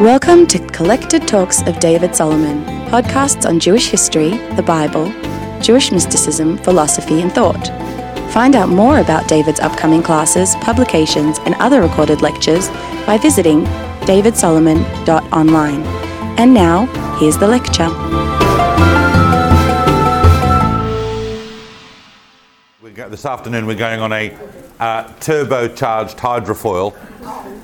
Welcome to Collected Talks of David Solomon, podcasts on Jewish history, the Bible, Jewish mysticism, philosophy, and thought. Find out more about David's upcoming classes, publications, and other recorded lectures by visiting davidsolomon.online. And now, here's the lecture. This afternoon we're going on a uh, turbocharged hydrofoil,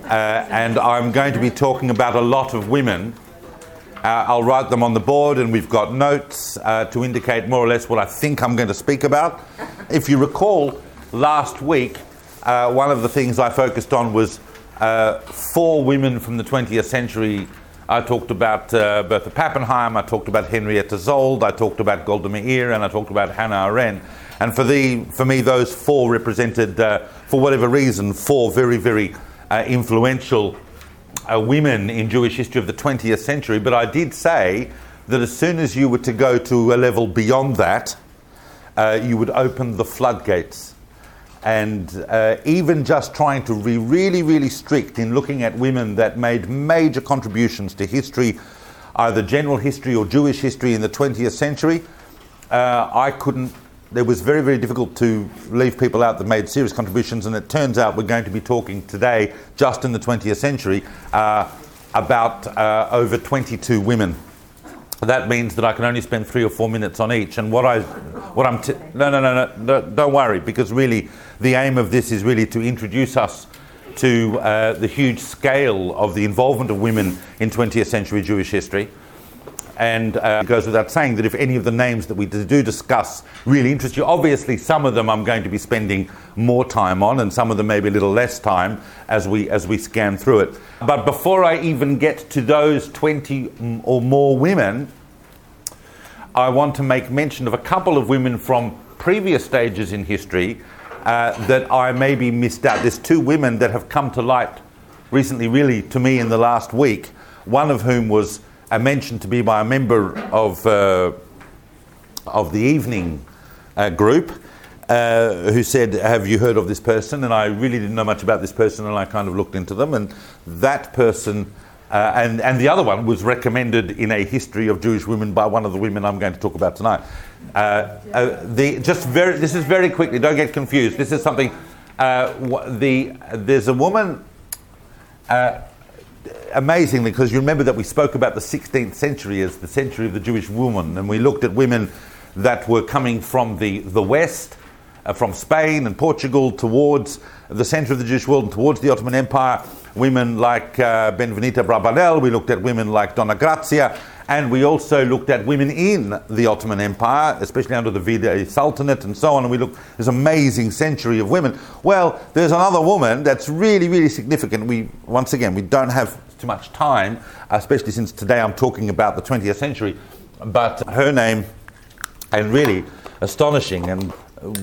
uh, and I'm going to be talking about a lot of women. Uh, I'll write them on the board, and we've got notes uh, to indicate more or less what I think I'm going to speak about. If you recall, last week uh, one of the things I focused on was uh, four women from the 20th century. I talked about Bertha Pappenheim, I talked about Henrietta Szold, I talked about Golda Meir, and I talked about Hannah Arendt. And for, the, for me, those four represented, uh, for whatever reason, four very, very uh, influential uh, women in Jewish history of the 20th century. But I did say that as soon as you were to go to a level beyond that, uh, you would open the floodgates. And uh, even just trying to be really, really strict in looking at women that made major contributions to history, either general history or Jewish history in the 20th century, uh, I couldn't. It was very, very difficult to leave people out that made serious contributions, and it turns out we're going to be talking today, just in the 20th century, uh, about uh, over 22 women that means that I can only spend three or four minutes on each. And what I, what I'm, t- no, no, no, no, don't worry, because really the aim of this is really to introduce us to uh, the huge scale of the involvement of women in 20th century Jewish history. And uh, it goes without saying that if any of the names that we do discuss really interest you, obviously some of them I'm going to be spending more time on, and some of them maybe a little less time as we as we scan through it. But before I even get to those 20 or more women, I want to make mention of a couple of women from previous stages in history uh, that I maybe missed out. There's two women that have come to light recently, really, to me in the last week. One of whom was uh, mentioned to be by a member of uh, of the evening uh, group. Uh, who said, Have you heard of this person? And I really didn't know much about this person, and I kind of looked into them. And that person, uh, and, and the other one was recommended in a history of Jewish women by one of the women I'm going to talk about tonight. Uh, uh, the, just very, this is very quickly, don't get confused. This is something, the, there's a woman, amazingly, because you remember that we spoke about the 16th century as the century of the Jewish woman, and we looked at women that were coming from the, the West, uh, from Spain and Portugal towards the center of the Jewish world and towards the Ottoman Empire. Women like uh, Benvenida Abravanel, we looked at women like Donna Grazia, and we also looked at women in the Ottoman Empire, especially under the Vida Sultanate and so on. And we looked this amazing century of women. Well, there's another woman that's really, really significant. We once again we don't have too much time, especially since today I'm talking about the 20th century. But her name, and really astonishing. And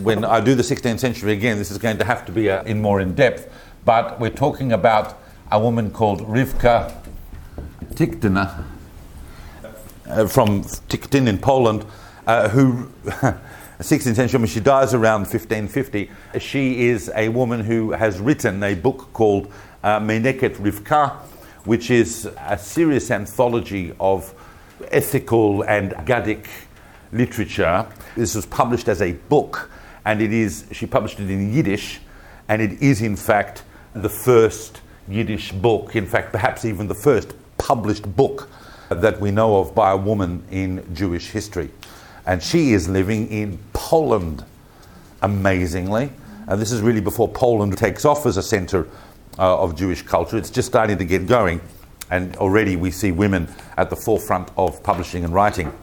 when I do the 16th century again, this is going to have to be uh, in more in depth. But we're talking about a woman called Rivka Tiktina uh, from Tiktin in Poland, uh, who, 16th century, mean, she dies around 1550. She is a woman who has written a book called uh, Meneket Rivka, which is a serious anthology of ethical and Gadic literature. This was published as a book, and it is, she published it in Yiddish, and it is, in fact, the first Yiddish book, in fact, perhaps even the first published book that we know of by a woman in Jewish history. And she is living in Poland, amazingly. And this is really before Poland takes off as a center uh, of Jewish culture. It's just starting to get going. And already we see women at the forefront of publishing and writing.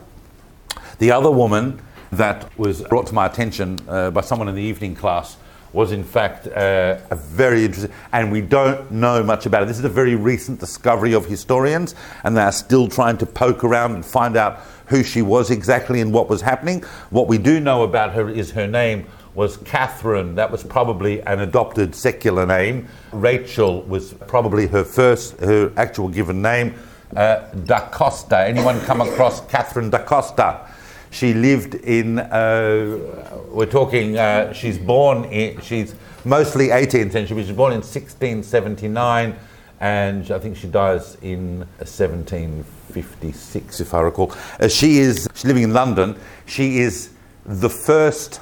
The other woman that was brought to my attention uh, by someone in the evening class was in fact uh, a very interesting, and we don't know much about it. This is a very recent discovery of historians, and they are still trying to poke around and find out who she was exactly and what was happening. What we do know about her is her name was Catherine. That was probably an adopted secular name. Rachel was probably her first, her actual given name. Uh, da Costa. Anyone come across Catherine da Costa? She lived in, uh, we're talking, uh, she's born in, she's mostly 18th century, but she was born in 1679 and I think she dies in 1756, if I recall. Uh, she is she's living in London. She is the first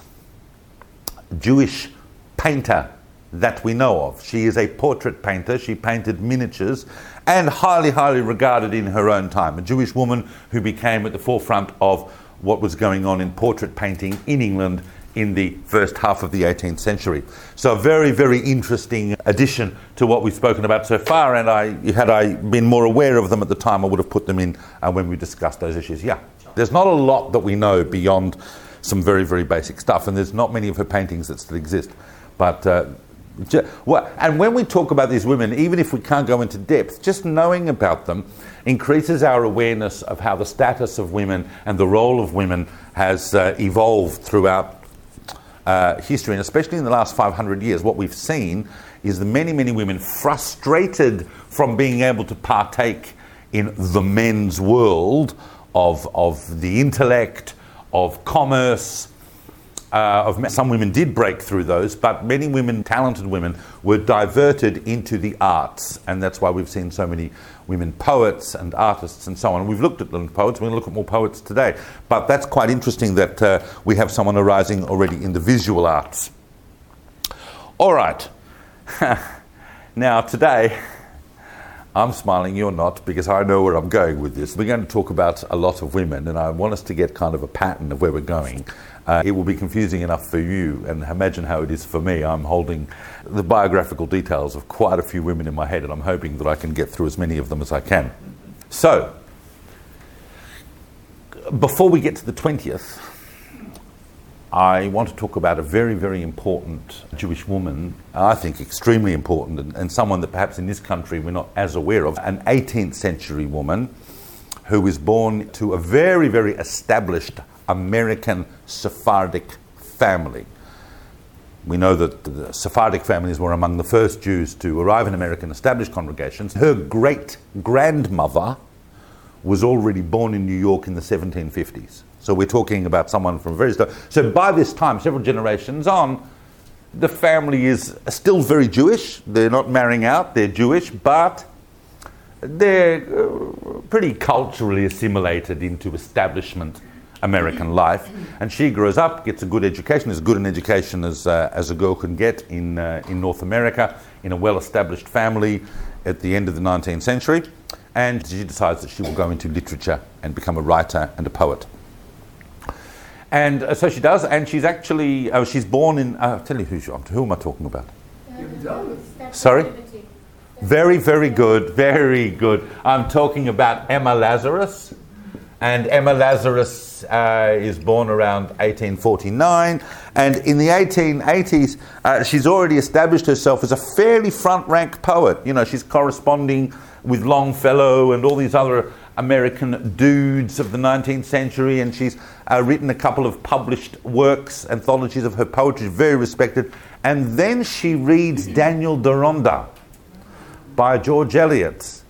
Jewish painter that we know of. She is a portrait painter. She painted miniatures and highly, highly regarded in her own time. A Jewish woman who became at the forefront of what was going on in portrait painting in England in the first half of the 18th century. So, a very, very interesting addition to what we've spoken about so far. And I, had I been more aware of them at the time, I would have put them in uh, when we discussed those issues. Yeah, there's not a lot that we know beyond some very, very basic stuff, and there's not many of her paintings that still exist. But uh, and when we talk about these women, even if we can't go into depth, just knowing about them increases our awareness of how the status of women and the role of women has uh, evolved throughout uh, history, and especially in the last 500 years. What we've seen is the many, many women frustrated from being able to partake in the men's world of, of the intellect, of commerce, uh, of some women did break through those, but many women, talented women, were diverted into the arts, and that's why we've seen so many women poets and artists and so on. We've looked at them poets. We're going to look at more poets today, but that's quite interesting that uh, we have someone arising already in the visual arts. All right, now today. I'm smiling, you're not, because I know where I'm going with this. We're going to talk about a lot of women, and I want us to get kind of a pattern of where we're going. Uh, it will be confusing enough for you, and imagine how it is for me. I'm holding the biographical details of quite a few women in my head, and I'm hoping that I can get through as many of them as I can. So, before we get to the 20th, I want to talk about a very, very important Jewish woman, I think extremely important, and, and, someone that perhaps in this country we're not as aware of, an 18th century woman who was born to a very, very established American Sephardic family. We know that the Sephardic families were among the first Jews to arrive in American established congregations. Her great grandmother was already born in New York in the 1750s. So we're talking about someone from very. So by this time, several generations on, the family is still very Jewish. They're not marrying out, they're Jewish, but they're uh, pretty culturally assimilated into establishment American life. And she grows up, gets a good education, as good an education as, uh, as a girl can get in, uh, in North America, in a well established family at the end of the 19th century. And she decides that she will go into literature and become a writer and a poet. And uh, so she does, and she's actually, uh, she's born in, uh, I'll tell you who, she, who am I talking about? Sorry? Very, very good, very good. I'm talking about Emma Lazarus. And Emma Lazarus uh, is born around 1849. And in the 1880s, uh, she's already established herself as a fairly front rank poet. You know, she's corresponding with Longfellow and all these other American dudes of the 19th century. And she's uh, written a couple of published works, anthologies of her poetry, very respected. And then she reads Daniel Deronda by George Eliot.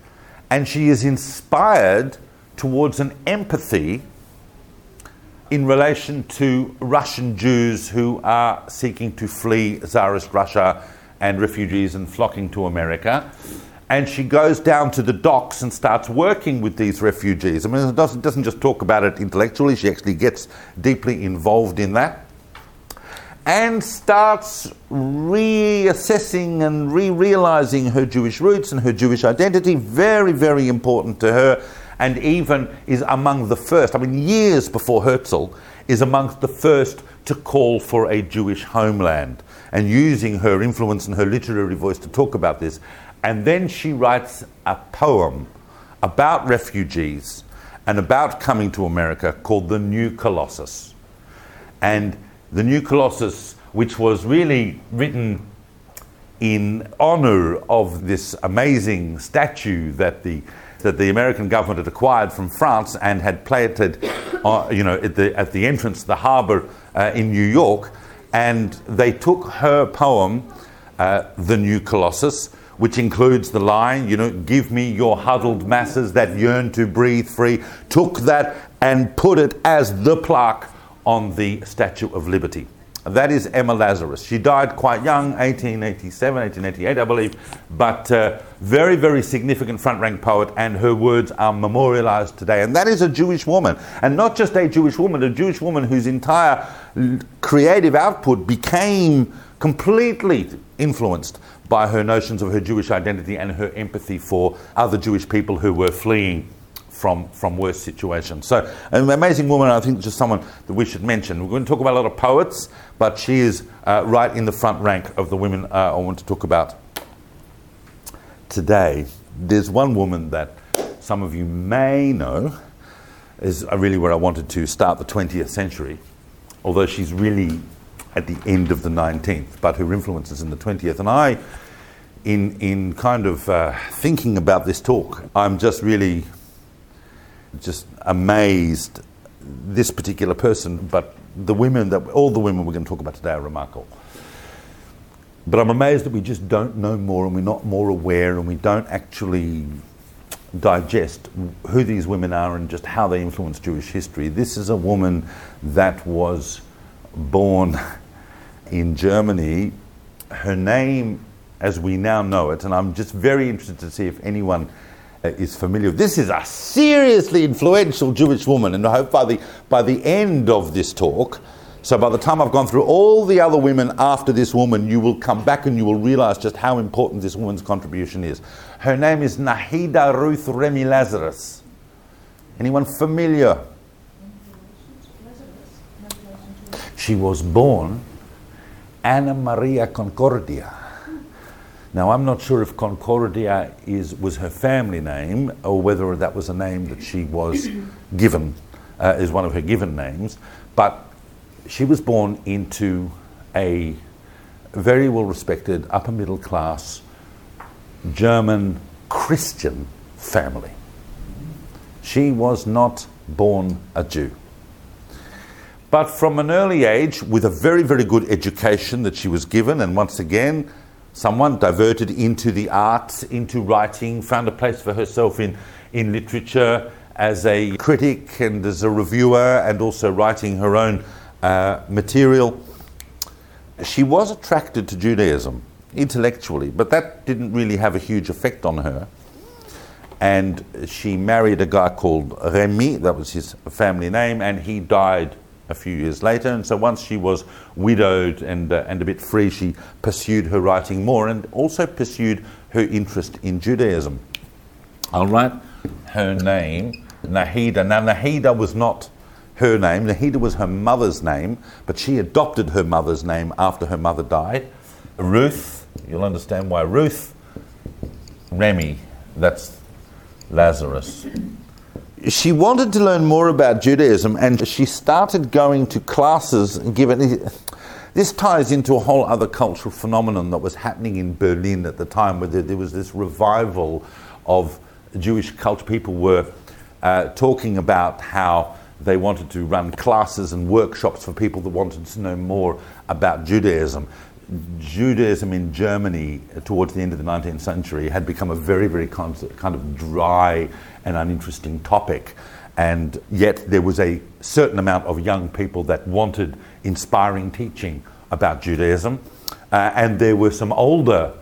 And she is inspired towards an empathy in relation to Russian Jews who are seeking to flee Tsarist Russia and refugees and flocking to America. And she goes down to the docks and starts working with these refugees. I mean, it doesn't, doesn't just talk about it intellectually, she actually gets deeply involved in that. And starts reassessing and re realizing her Jewish roots and her Jewish identity. Very, very important to her and even is among the first, I mean, years before Herzl, is amongst the first to call for a Jewish homeland and using her influence and her literary voice to talk about this. And then she writes a poem about refugees and about coming to America called The New Colossus. And The New Colossus, which was really written in honor of this amazing statue that the that the American government had acquired from France and had planted, uh, you know, at the, at the entrance to the harbour uh, in New York. And they took her poem, uh, The New Colossus, which includes the line, you know, give me your huddled masses that yearn to breathe free, took that and put it as the plaque on the Statue of Liberty. That is Emma Lazarus. She died quite young, 1887, 1888, I believe, but uh, very, very significant front rank poet, and her words are memorialized today. And that is a Jewish woman. And not just a Jewish woman, a Jewish woman whose entire creative output became completely influenced by her notions of her Jewish identity and her empathy for other Jewish people who were fleeing from, from worse situations. So, an amazing woman, I think, just someone that we should mention. We're going to talk about a lot of poets, but she is uh, right in the front rank of the women uh, I want to talk about today. There's one woman that some of you may know is really where I wanted to start the 20th century, although she's really at the end of the 19th, but her influence is in the 20th. And I, in, in kind of uh, thinking about this talk, I'm just really just amazed this particular person, but the women that all the women we're going to talk about today are remarkable. But I'm amazed that we just don't know more and we're not more aware and we don't actually digest who these women are and just how they influence Jewish history. This is a woman that was born in Germany. Her name, as we now know it, and I'm just very interested to see if anyone uh, is familiar. This is a seriously influential Jewish woman, and I hope by the, by the end of this talk, so by the time I've gone through all the other women after this woman, you will come back and you will realize just how important this woman's contribution is. Her name is Nahida Ruth Remy Lazarus. Anyone familiar? She was born Anna Maria Concordia now, I'm not sure if Concordia is, was her family name or whether that was a name that she was given, uh, is one of her given names, but she was born into a very well respected, upper middle class German Christian family. She was not born a Jew. But from an early age, with a very, very good education that she was given, and once again, someone diverted into the arts, into writing, found a place for herself in, in literature as a critic and as a reviewer, and also writing her own uh, material. She was attracted to Judaism intellectually, but that didn't really have a huge effect on her. And she married a guy called Remy, that was his family name, and he died a few years later. And so once she was widowed and, uh, and a bit free, she pursued her writing more and also pursued her interest in Judaism. I'll write her name, Nahida. Now, Nahida was not her name, Nahida was her mother's name, but she adopted her mother's name after her mother died. Ruth, you'll understand why Ruth. Remy, that's Lazarus she wanted to learn more about Judaism and she started going to classes and given this ties into a whole other cultural phenomenon that was happening in Berlin at the time where there was this revival of Jewish culture. People were uh, talking about how they wanted to run classes and workshops for people that wanted to know more about Judaism. Judaism in Germany towards the end of the 19th century had become a very, very kind of dry and uninteresting topic. And yet there was a certain amount of young people that wanted inspiring teaching about Judaism. Uh, and there were some older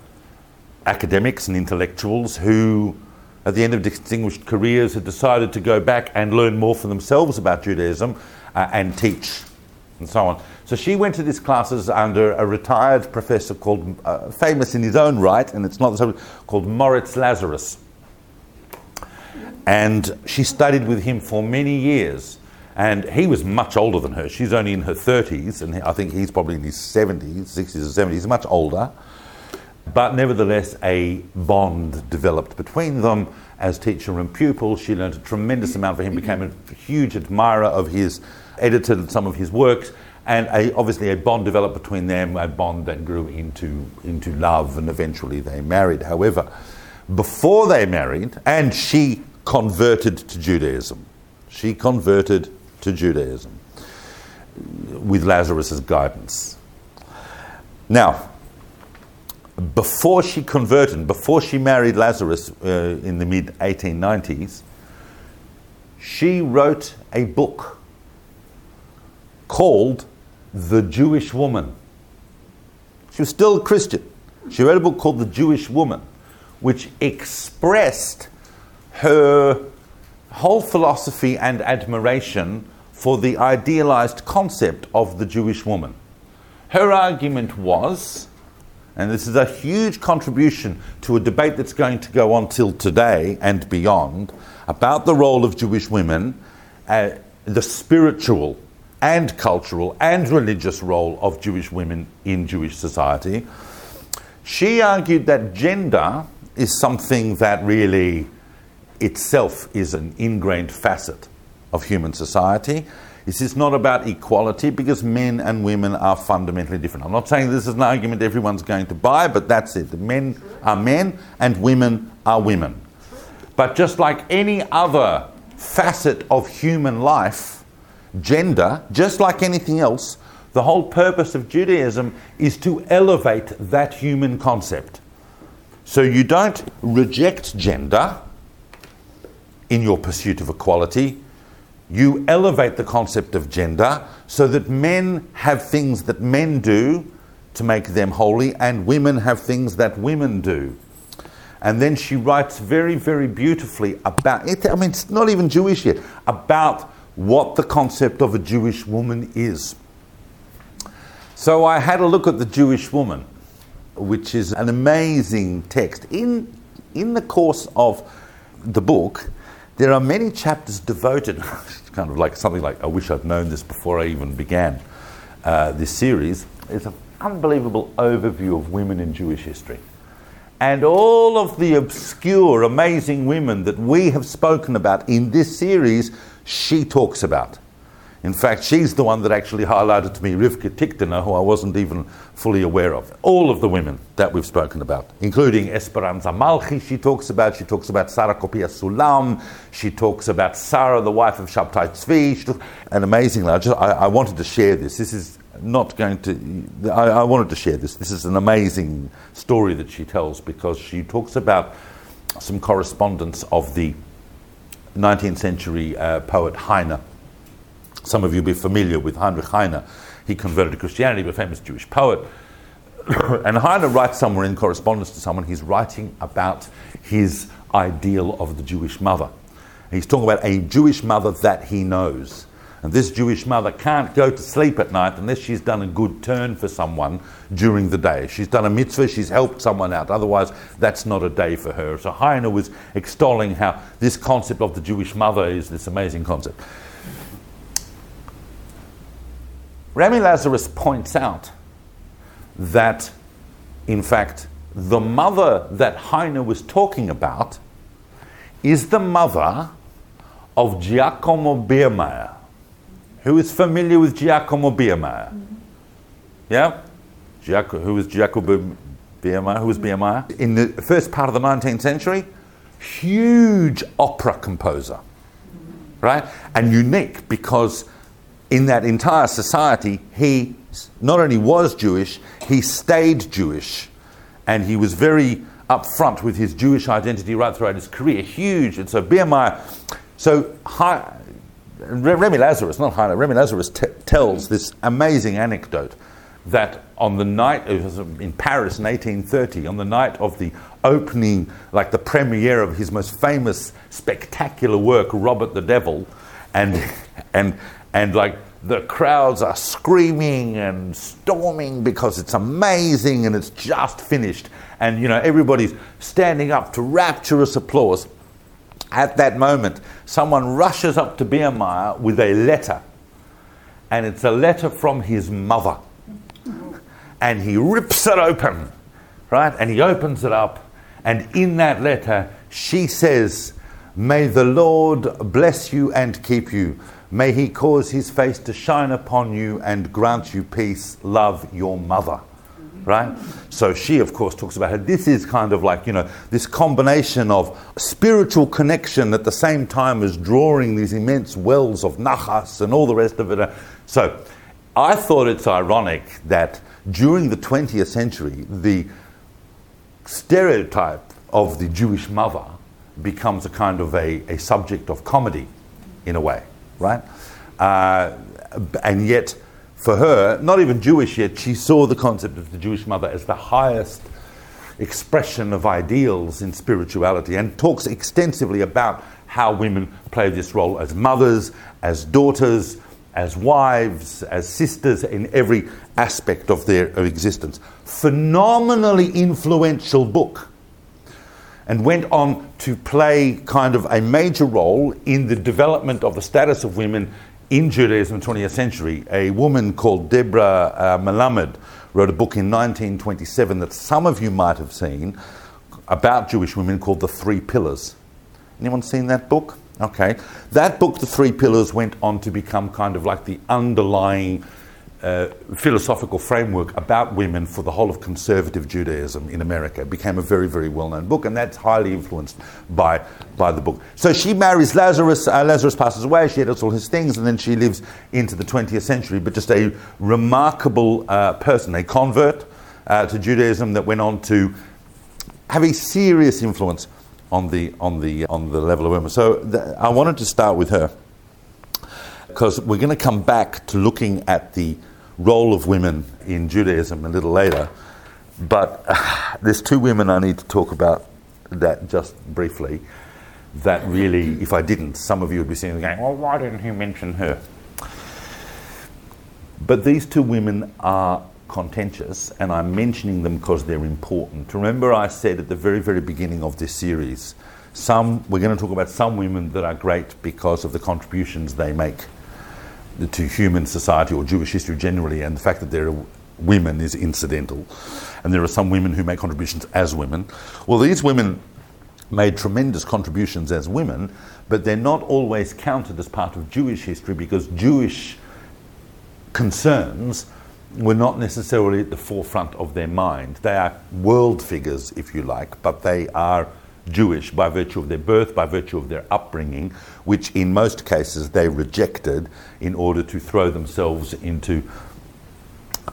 academics and intellectuals who, at the end of distinguished careers, had decided to go back and learn more for themselves about Judaism uh, and teach and so on. So she went to these classes under a retired professor called, uh, famous in his own right, and it's not the same, called Moritz Lazarus. And she studied with him for many years. And he was much older than her. She's only in her 30s, and I think he's probably in his 70s, 60s or 70s, much older. But nevertheless, a bond developed between them as teacher and pupil. She learned a tremendous amount from him, became a huge admirer of his, edited some of his works, and a, obviously a bond developed between them, a bond that grew into, into love, and eventually they married. However, before they married, and she converted to Judaism. She converted to Judaism with Lazarus's guidance. Now, before she converted, before she married Lazarus uh, in the mid 1890s, she wrote a book called The Jewish Woman. She was still a Christian. She wrote a book called The Jewish Woman, which expressed her whole philosophy and admiration for the idealized concept of the Jewish woman. Her argument was, and this is a huge contribution to a debate that's going to go on till today and beyond, about the role of Jewish women, uh, the spiritual and cultural and religious role of Jewish women in Jewish society. She argued that gender is something that really itself is an ingrained facet of human society. This is not about equality because men and women are fundamentally different. I'm not saying this is an argument everyone's going to buy, but that's it. Men are men and women are women. But just like any other facet of human life, gender, just like anything else, the whole purpose of Judaism is to elevate that human concept. So you don't reject gender in your pursuit of equality, you elevate the concept of gender so that men have things that men do to make them holy, and women have things that women do. And then she writes very, very beautifully about it. I mean, it's not even Jewish yet, about what the concept of a Jewish woman is. So I had a look at the Jewish woman, which is an amazing text. In, in the course of the book, there are many chapters devoted, kind of like something like, I wish I'd known this before I even began uh, this series. It's an unbelievable overview of women in Jewish history. And all of the obscure, amazing women that we have spoken about in this series, she talks about. In fact, she's the one that actually highlighted to me Rivka Tikhonova, who I wasn't even fully aware of. All of the women that we've spoken about, including Esperanza Malchi, she talks about. She talks about Sarah Copia Sulam. She talks about Sarah, the wife of Shabtai Tzvi. and amazingly, I, just, I, I, wanted to share this. This is not going to, I, I wanted to share this. This is an amazing story that she tells because she talks about some correspondence of the 19th century uh, poet Heine some of you will be familiar with Heinrich Heine. He converted to Christianity, a famous Jewish poet. and Heine writes somewhere in correspondence to someone, he's writing about his ideal of the Jewish mother. He's talking about a Jewish mother that he knows. And this Jewish mother can't go to sleep at night unless she's done a good turn for someone during the day. She's done a mitzvah, she's helped someone out. Otherwise, that's not a day for her. So Heine was extolling how this concept of the Jewish mother is this amazing concept. Remy Lazarus points out that, in fact, the mother that Heine was talking about is the mother of Giacomo Meyerbeer. Who is familiar with Giacomo Meyerbeer? Mm-hmm. Yeah? Giacomo, who was Giacomo Meyerbeer? Who was Meyerbeer? In the first part of the 19th century, huge opera composer, right? And unique because in that entire society, he not only was Jewish, he stayed Jewish. And he was very upfront with his Jewish identity right throughout his career. Huge. And so Meyerbeer, so Hi, Remy Lazarus, not Heine, Remy Lazarus t- tells this amazing anecdote that on the night, it was in Paris in 1830, on the night of the opening, like the premiere of his most famous, spectacular work, Robert the Devil, and, and and like the crowds are screaming and storming because it's amazing and it's just finished. And you know, everybody's standing up to rapturous applause. At that moment, someone rushes up to Meyerbeer with a letter, and it's a letter from his mother. And he rips it open, right? And he opens it up, and in that letter, she says, May the Lord bless you and keep you. May he cause his face to shine upon you and grant you peace. Love your mother. Right? So she, of course, talks about how this is kind of like, you know, this combination of spiritual connection at the same time as drawing these immense wells of nachas and all the rest of it. So I thought it's ironic that during the 20th century, the stereotype of the Jewish mother becomes a kind of a, a subject of comedy in a way right? Uh, and yet, for her, not even Jewish yet, she saw the concept of the Jewish mother as the highest expression of ideals in spirituality and talks extensively about how women play this role as mothers, as daughters, as wives, as sisters, in every aspect of their existence. Phenomenally influential book. And went on to play kind of a major role in the development of the status of women in Judaism the 20th century. A woman called Deborah uh, wrote a book in 1927 that some of you might have seen about Jewish women called The Three Pillars. Anyone seen that book? Okay. That book, The Three Pillars, went on to become kind of like the underlying philosophical framework about women for the whole of conservative Judaism in America. It became a very, very well known book, and that's highly influenced by, by the book. So she marries Lazarus, uh, Lazarus passes away, she edits all his things, and then she lives into the 20th century, but just a remarkable uh, person, a convert uh, to Judaism that went on to have a serious influence on the, on the, on the level of women. So th- I wanted to start with her because we're going to come back to looking at the role of women in Judaism a little later. But uh, there's two women I need to talk about that just briefly. That really, if I didn't, some of you would be sitting there going, well, why didn't he mention her? But these two women are contentious, and I'm mentioning them because they're important. Remember, I said at the very, very beginning of this series, some we're going to talk about some women that are great because of the contributions they make to human society or Jewish history generally, and the fact that there are women is incidental. And there are some women who make contributions as women. Well, these women made tremendous contributions as women, but they're not always counted as part of Jewish history because Jewish concerns were not necessarily at the forefront of their mind. They are world figures, if you like, but they are Jewish by virtue of their birth, by virtue of their upbringing, which in most cases they rejected in order to throw themselves into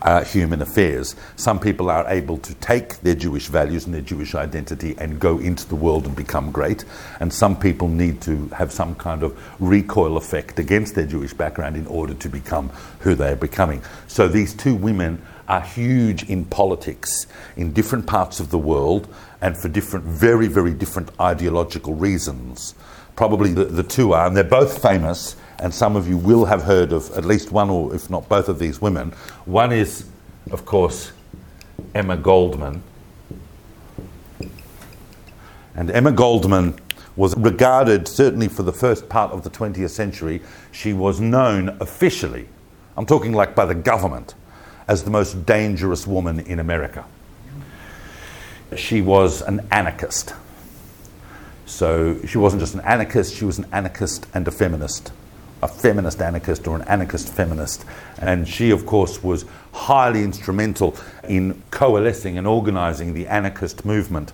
uh, human affairs. Some people are able to take their Jewish values and their Jewish identity and go into the world and become great, and some people need to have some kind of recoil effect against their Jewish background in order to become who they are becoming. So these two women are huge in politics in different parts of the world and for different, very, very different ideological reasons. Probably the, the two are, and they're both famous, and some of you will have heard of at least one or if not both of these women. One is, of course, Emma Goldman. And Emma Goldman was regarded, certainly for the first part of the 20th century, she was known officially, I'm talking like by the government, as the most dangerous woman in America. She was an anarchist. So she wasn't just an anarchist, she was an anarchist and a feminist. A feminist anarchist or an anarchist feminist. And she, of course, was highly instrumental in coalescing and organizing the anarchist movement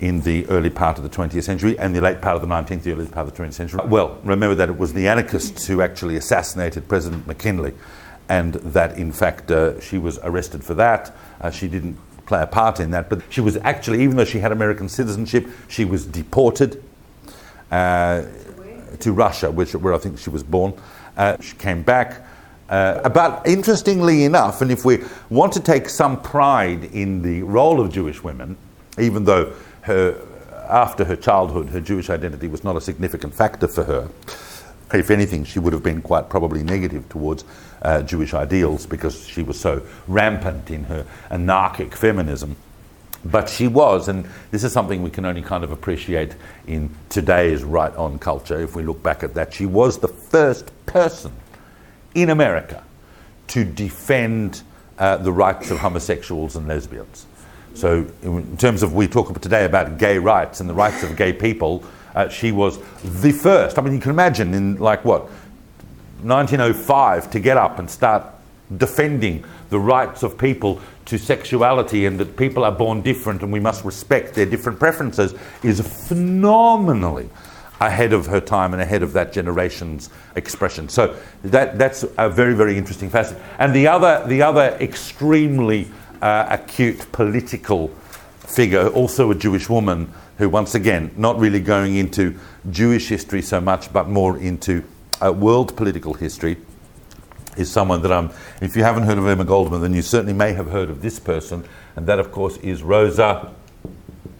in the early part of the 20th century and the late part of the 19th, the early part of the 20th century. Well, remember that it was the anarchists who actually assassinated President McKinley and that in fact uh, she was arrested for that. Uh, she didn't play a part in that, but she was actually, even though she had American citizenship, she was deported uh, to Russia, which, where I think she was born. Uh, she came back. Uh, but interestingly enough, and if we want to take some pride in the role of Jewish women, even though her, after her childhood, her Jewish identity was not a significant factor for her, if anything, she would have been quite probably negative towards uh, Jewish ideals because she was so rampant in her anarchic feminism. But she was, and this is something we can only kind of appreciate in today's right on culture if we look back at that. She was the first person in America to defend uh, the rights of homosexuals and lesbians. So, in terms of we talk today about gay rights and the rights of gay people, uh, she was the first. I mean, you can imagine in like what 1905 to get up and start defending the rights of people to sexuality and that people are born different and we must respect their different preferences is phenomenally ahead of her time and ahead of that generation's expression. So that, that's a very, very interesting facet. And the other, the other extremely uh, acute political figure, also a Jewish woman, who, once again, not really going into Jewish history so much, but more into uh, world political history, is someone that I'm, if you haven't heard of Emma Goldman, then you certainly may have heard of this person, and that, of course, is Rosa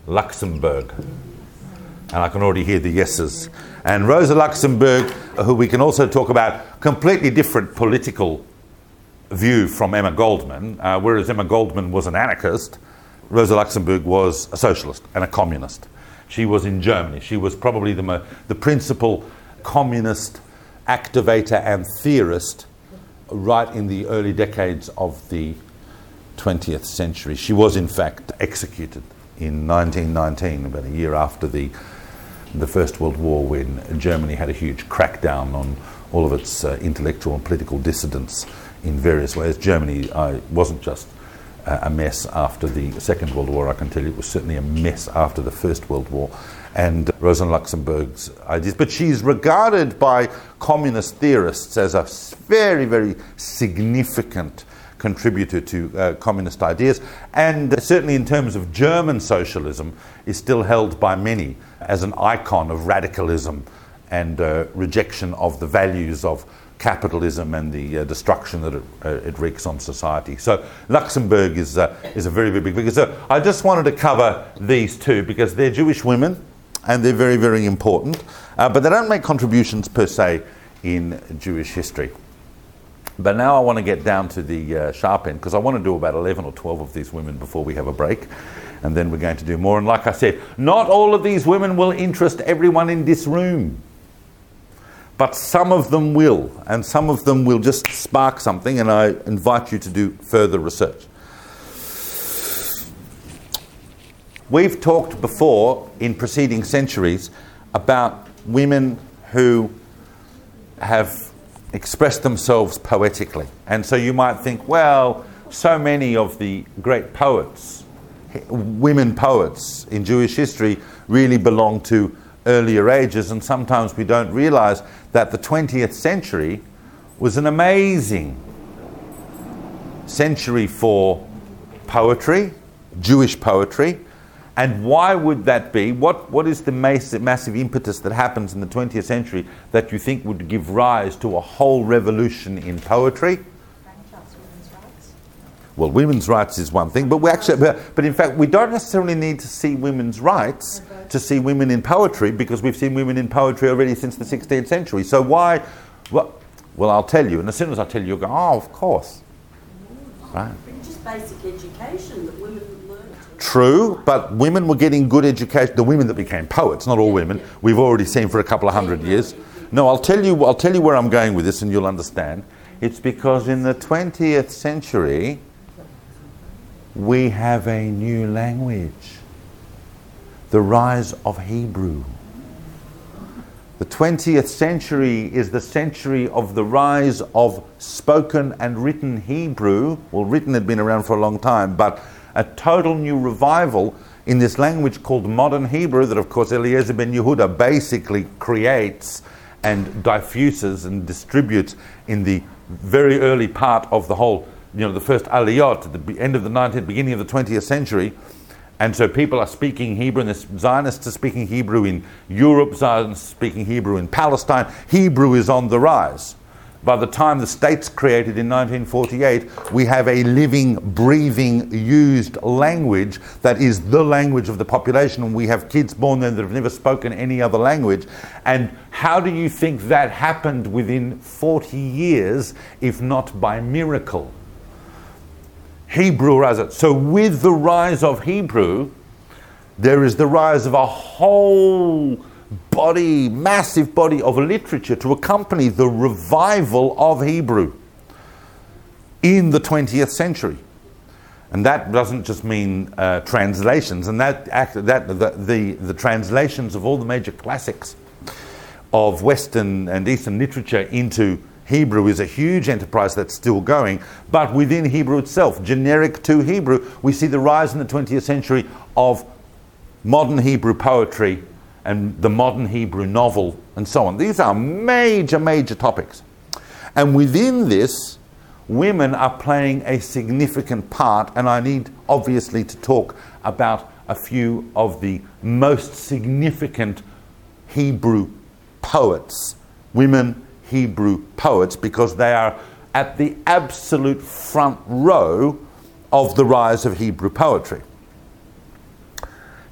Luxemburg. And I can already hear the yeses. And Rosa Luxemburg, who we can also talk about, completely different political view from Emma Goldman, uh, whereas Emma Goldman was an anarchist, Rosa Luxemburg was a socialist and a communist. She was in Germany. She was probably the, the principal communist activator and theorist right in the early decades of the 20th century. She was, in fact, executed in 1919, about a year after the, the First World War, when Germany had a huge crackdown on all of its uh, intellectual and political dissidents in various ways. Germany uh, wasn't just uh, a mess after the Second World War, I can tell you it was certainly a mess after the First World War. And Rosa Luxemburg's ideas. But she's regarded by communist theorists as a very, very significant contributor to uh, communist ideas, and certainly in terms of German socialism, is still held by many as an icon of radicalism and uh, rejection of the values of capitalism and the uh, destruction that it, uh, it, wreaks on society. So Luxemburg is, uh, is a very, very big figure. So I just wanted to cover these two because they're Jewish women and they're very, very important, uh, but they don't make contributions per se in Jewish history. But now I want to get down to the uh, sharp end because I want to do about 11 or 12 of these women before we have a break. And then we're going to do more. And like I said, not all of these women will interest everyone in this room. But some of them will. And some of them will just spark something. And I invite you to do further research. We've talked before in preceding centuries about women who have expressed themselves poetically. And so you might think, well, so many of the great poets, women poets in Jewish history, really belong to earlier ages, and sometimes we don't realize that the 20th century was an amazing century for poetry, Jewish poetry, and why would that be? What, what is the massive, massive impetus that happens in the 20th century that you think would give rise to a whole revolution in poetry? Well, women's rights is one thing, but we actually, but, in fact, we don't necessarily need to see women's rights to see women in poetry because we've seen women in poetry already since the 16th century. So why? Well, well, I'll tell you, and as soon as I tell you, you'll go, oh, of course. Right. Just basic education that True, but women were getting good education. The women that became poets, not all women, we've already seen for a couple of hundred years. No, I'll tell you. I'll tell you where I'm going with this, and you'll understand. It's because in the 20th century, we have a new language. The rise of Hebrew. The 20th century is the century of the rise of spoken and written Hebrew. Well, written had been around for a long time, but a total new revival in this language called modern Hebrew that, of course, Eliezer ben Yehuda basically creates and diffuses and distributes in the very early part of the whole, you know, the first Aliyot at the end of the 19th, beginning of the 20th century. And so people are speaking Hebrew, and the Zionists are speaking Hebrew in Europe, Zionists speaking Hebrew in Palestine. Hebrew is on the rise. By the time the state's created in 1948, we have a living, breathing, used language that is the language of the population, and we have kids born then that have never spoken any other language. And how do you think that happened within 40 years, if not by miracle? Hebrew rise. So, with the rise of Hebrew, there is the rise of a whole body, massive body of literature to accompany the revival of Hebrew in the 20th century. And that doesn't just mean uh, translations, and that, that the, the, the translations of all the major classics of Western and Eastern literature into Hebrew is a huge enterprise that's still going. But within Hebrew itself, generic to Hebrew, we see the rise in the 20th century of modern Hebrew poetry and the modern Hebrew novel and so on. These are major, major topics. And within this, women are playing a significant part, and I need obviously to talk about a few of the most significant Hebrew poets, women Hebrew poets, because they are at the absolute front row of the rise of Hebrew poetry.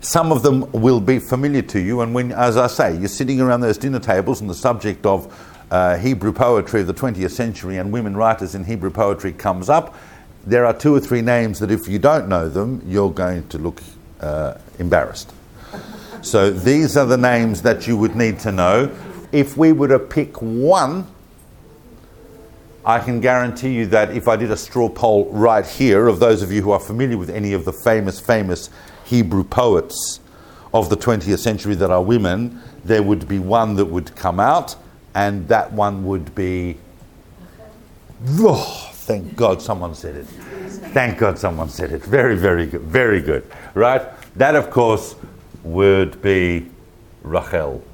Some of them will be familiar to you, and when, as I say, you're sitting around those dinner tables and the subject of uh, Hebrew poetry of the 20th century and women writers in Hebrew poetry comes up, there are two or three names that if you don't know them, you're going to look uh, embarrassed. So these are the names that you would need to know. If we were to pick one, I can guarantee you that if I did a straw poll right here of those of you who are familiar with any of the famous, famous Hebrew poets of the 20th century that are women, there would be one that would come out, and that one would be. Oh, thank God someone said it. Thank God someone said it. Very, very good. Very good. Right? That, of course, would be Rachel.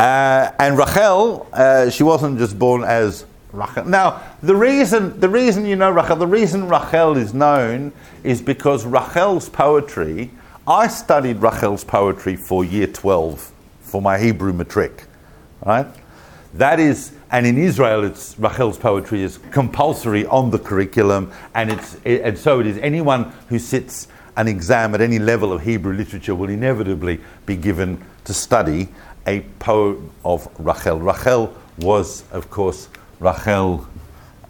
Uh, and Rachel, uh, she wasn't just born as Rachel. Now, the reason, the reason you know Rachel, the reason Rachel is known is because Rachel's poetry, I studied Rachel's poetry for year 12 for my Hebrew matric, right? That is, and in Israel, it's Rachel's poetry is compulsory on the curriculum, and it's it, and so it is. Anyone who sits an exam at any level of Hebrew literature will inevitably be given to study a poem of Rachel. Rachel was, of course, Rachel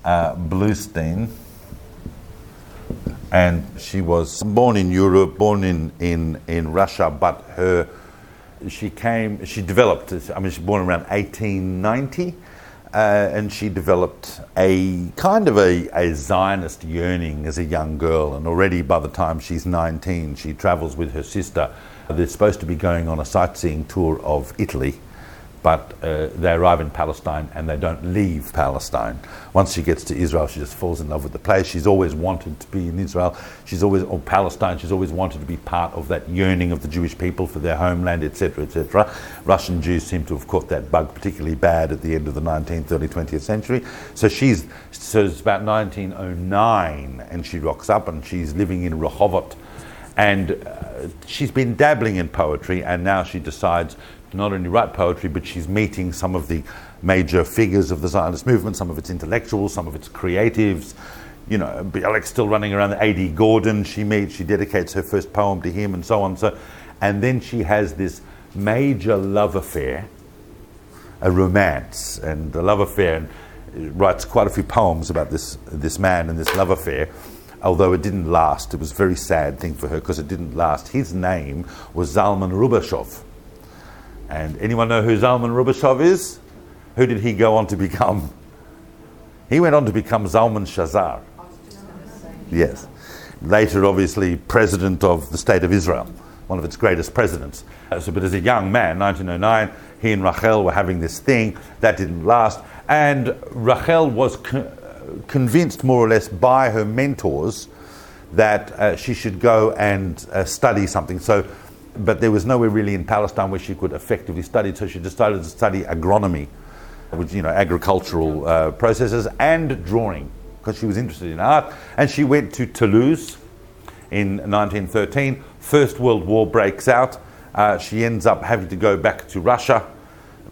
uh, Bluwstein, and she was born in Europe, born in, in, in Russia, but her she came, she developed, I mean, she was born around 1890, uh, and she developed a kind of a, a Zionist yearning as a young girl. And already by the time she's 19, she travels with her sister. They're supposed to be going on a sightseeing tour of Italy but uh, they arrive in Palestine and they don't leave Palestine. Once she gets to Israel, she just falls in love with the place. She's always wanted to be in Israel. She's always, or Palestine, she's always wanted to be part of that yearning of the Jewish people for their homeland, etc., etc. Russian Jews seem to have caught that bug particularly bad at the end of the 19th, early 20th century. So she's, so it's about 1909 and she rocks up and she's living in Rehovot. And uh, she's been dabbling in poetry and now she decides not only write poetry, but she's meeting some of the major figures of the Zionist movement, some of its intellectuals, some of its creatives. You know, Bialik's still running around. A.D. Gordon, she meets, she dedicates her first poem to him, and so on. So, and then she has this major love affair, a romance, and a love affair, and writes quite a few poems about this this man and this love affair. Although it didn't last, it was a very sad thing for her because it didn't last. His name was Zalman Rubashov and anyone know who Zalman Rubashov is? Who did he go on to become? He went on to become Zalman Shazar. Yes. Later, obviously, president of the state of Israel, one of its greatest presidents. So, but as a young man, 1909, he and Rachel were having this thing that didn't last. And Rachel was co- convinced, more or less, by her mentors that uh, she should go and uh, study something. So but there was nowhere really in Palestine where she could effectively study, so she decided to study agronomy, which, you know, agricultural uh, processes, and drawing, because she was interested in art. And she went to Toulouse in 1913. First World War breaks out. Uh, she ends up having to go back to Russia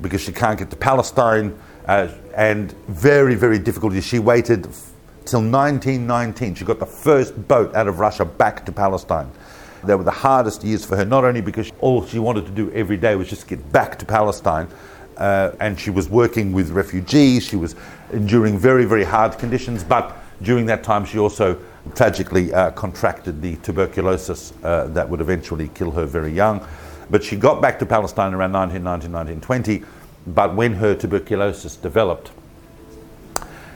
because she can't get to Palestine. Uh, and very, very difficult. She waited till 1919. She got the first boat out of Russia back to Palestine. They were the hardest years for her, not only because all she wanted to do every day was just get back to Palestine, uh, and she was working with refugees, she was enduring very, very hard conditions, but during that time she also tragically uh, contracted the tuberculosis uh, that would eventually kill her very young. But she got back to Palestine around 1919, 1920, but when her tuberculosis developed,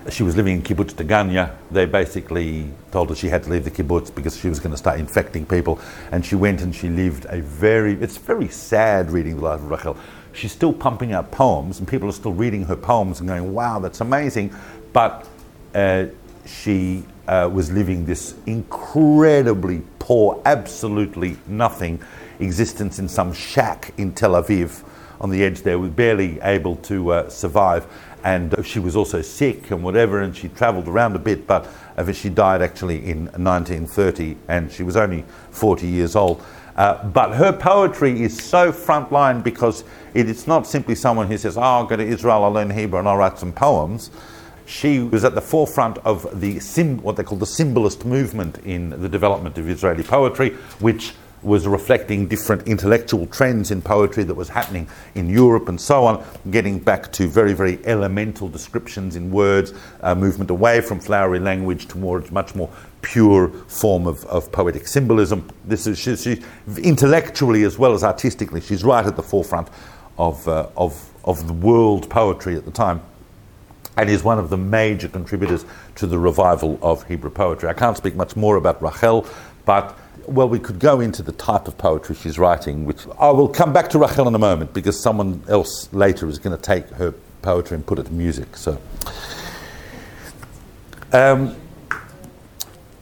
she was living in kibbutz Degania. They basically told her she had to leave the kibbutz because she was going to start infecting people. And she went and she lived a very, it's very sad reading the life of Rachel. She's still pumping out poems, and people are still reading her poems and going, wow, that's amazing. But uh, she uh, was living this incredibly poor, absolutely nothing existence in some shack in Tel Aviv on the edge there, was barely able to uh, survive and she was also sick and whatever, and she travelled around a bit, but she died actually in 1930, and she was only 40 years old. Uh, but her poetry is so frontline because it is not simply someone who says, Oh, I'll go to Israel, I'll learn Hebrew, and I'll write some poems. She was at the forefront of the sim- what they call the symbolist movement in the development of Israeli poetry, which was reflecting different intellectual trends in poetry that was happening in Europe and so on, getting back to very, very elemental descriptions in words, uh, movement away from flowery language towards much more pure form of, of poetic symbolism. This is she, she, intellectually as well as artistically, she's right at the forefront of, uh, of, of the world poetry at the time and is one of the major contributors to the revival of Hebrew poetry. I can't speak much more about Rachel, but well, we could go into the type of poetry she's writing, which I will come back to Rachel in a moment because someone else later is going to take her poetry and put it to music. So, um,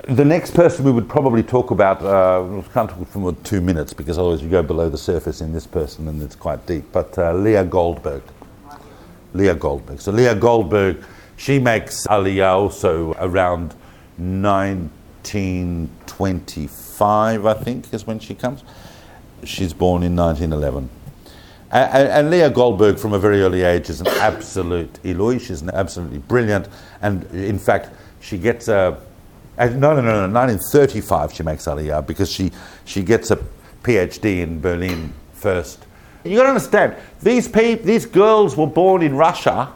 the next person we would probably talk about, uh, we can't talk for two minutes because otherwise you go below the surface in this person and it's quite deep, but uh, Leah Goldberg. Leah Goldberg. So, Leah Goldberg, she makes Aliyah also around 1925, I think, is when she comes. She's born in 1911. And, and, Leah Goldberg, from a very early age, is an absolute ilui. She's an absolutely brilliant. And in fact, she gets a. No, no, no, no. 1935, she makes Aliyah because she, she gets a PhD in Berlin first. You got to understand, these people, these girls were born in Russia,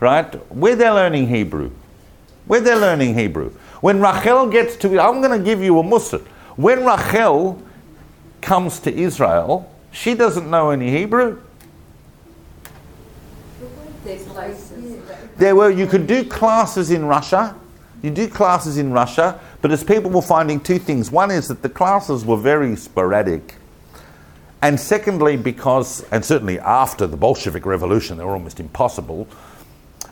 right? Where they're learning Hebrew. Where they're learning Hebrew. When Rachel gets to, I'm going to give you a mussar. When Rachel comes to Israel, she doesn't know any Hebrew. There were, you could do classes in Russia. You do classes in Russia, but as people were finding two things. One is that the classes were very sporadic. And secondly, because, and certainly after the Bolshevik Revolution, they were almost impossible.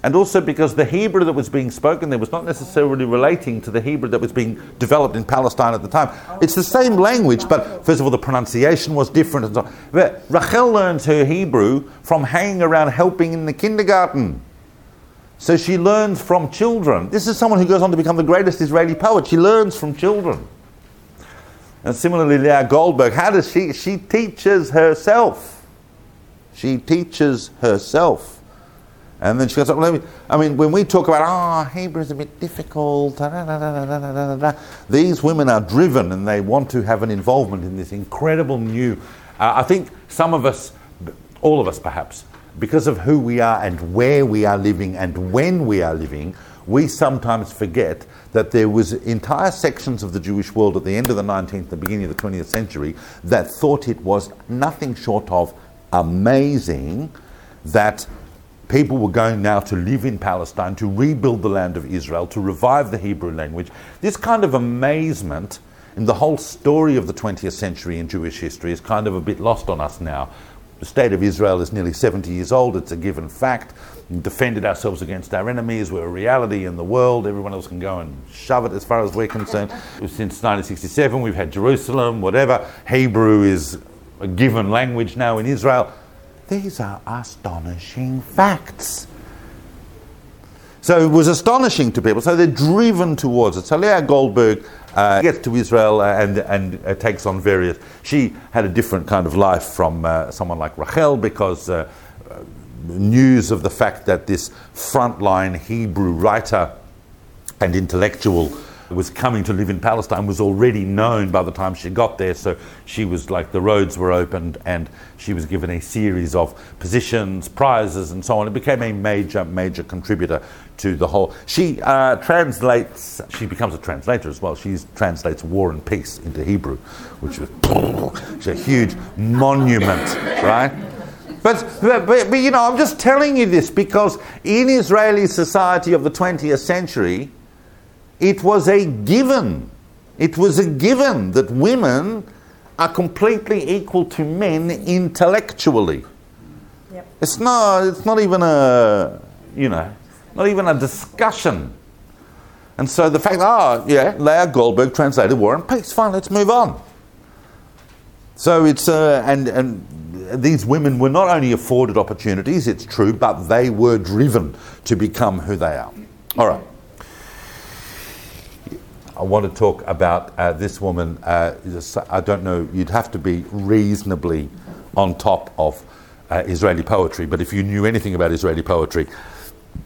And also because the Hebrew that was being spoken there was not necessarily relating to the Hebrew that was being developed in Palestine at the time. It's the same language, but first of all, the pronunciation was different. And so. But Rachel learns her Hebrew from hanging around helping in the kindergarten. So she learns from children. This is someone who goes on to become the greatest Israeli poet. She learns from children. And similarly, Leah Goldberg, how does she? She teaches herself. She teaches herself. And then she goes, well, I mean, when we talk about, oh, Hebrew is a bit difficult, da, da, da, these women are driven and they want to have an involvement in this incredible new. Uh, I think some of us, all of us perhaps, because of who we are and where we are living and when we are living, we sometimes forget that there was entire sections of the Jewish world at the end of the 19th, the beginning of the 20th century, that thought it was nothing short of amazing that people were going now to live in Palestine, to rebuild the land of Israel, to revive the Hebrew language. This kind of amazement in the whole story of the 20th century in Jewish history is kind of a bit lost on us now. The state of Israel is nearly 70 years old, it's a given fact. We defended ourselves against our enemies, we're a reality in the world, everyone else can go and shove it as far as we're concerned. Since 1967, we've had Jerusalem, whatever. Hebrew is a given language now in Israel. These are astonishing facts. So it was astonishing to people. So they're driven towards it. So Leah Goldberg uh, gets to Israel and, and uh, takes on various. She had a different kind of life from uh, someone like Rachel because uh, news of the fact that this frontline Hebrew writer and intellectual was coming to live in Palestine was already known by the time she got there. So she was like the roads were opened and she was given a series of positions, prizes, and so on. It became a major, major contributor to the whole. She uh, translates, she becomes a translator as well. She translates War and Peace into Hebrew, which was a huge monument, right? But, but, but, but, you know, I'm just telling you this because in Israeli society of the 20th century, it was a given. It was a given that women are completely equal to men intellectually. Yep. It's not. It's not even a. You know, not even a discussion. And so the fact, oh yeah, Leah Goldberg translated War and Peace. Fine, let's move on. So it's uh, and and these women were not only afforded opportunities, it's true, but they were driven to become who they are. All right. I want to talk about uh, this woman. Uh, I don't know, you'd have to be reasonably on top of uh, Israeli poetry, but if you knew anything about Israeli poetry,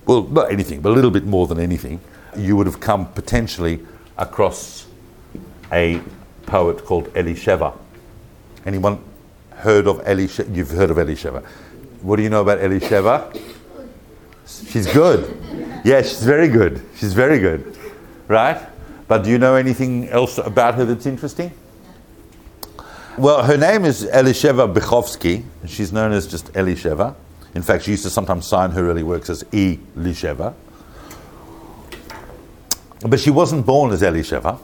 well, not anything, but a little bit more than anything, you would have come potentially across a poet called Elisheva. Anyone heard of Elisheva? You've heard of Elisheva. What do you know about Elisheva? She's good. Yeah, she's very good. She's very good. Right? But do you know anything else about her that's interesting? Well, her name is Elisheva Bichovsky. She's known as just Elisheva. In fact, she used to sometimes sign her early works as E. Lisheva. But she wasn't born as Elisheva.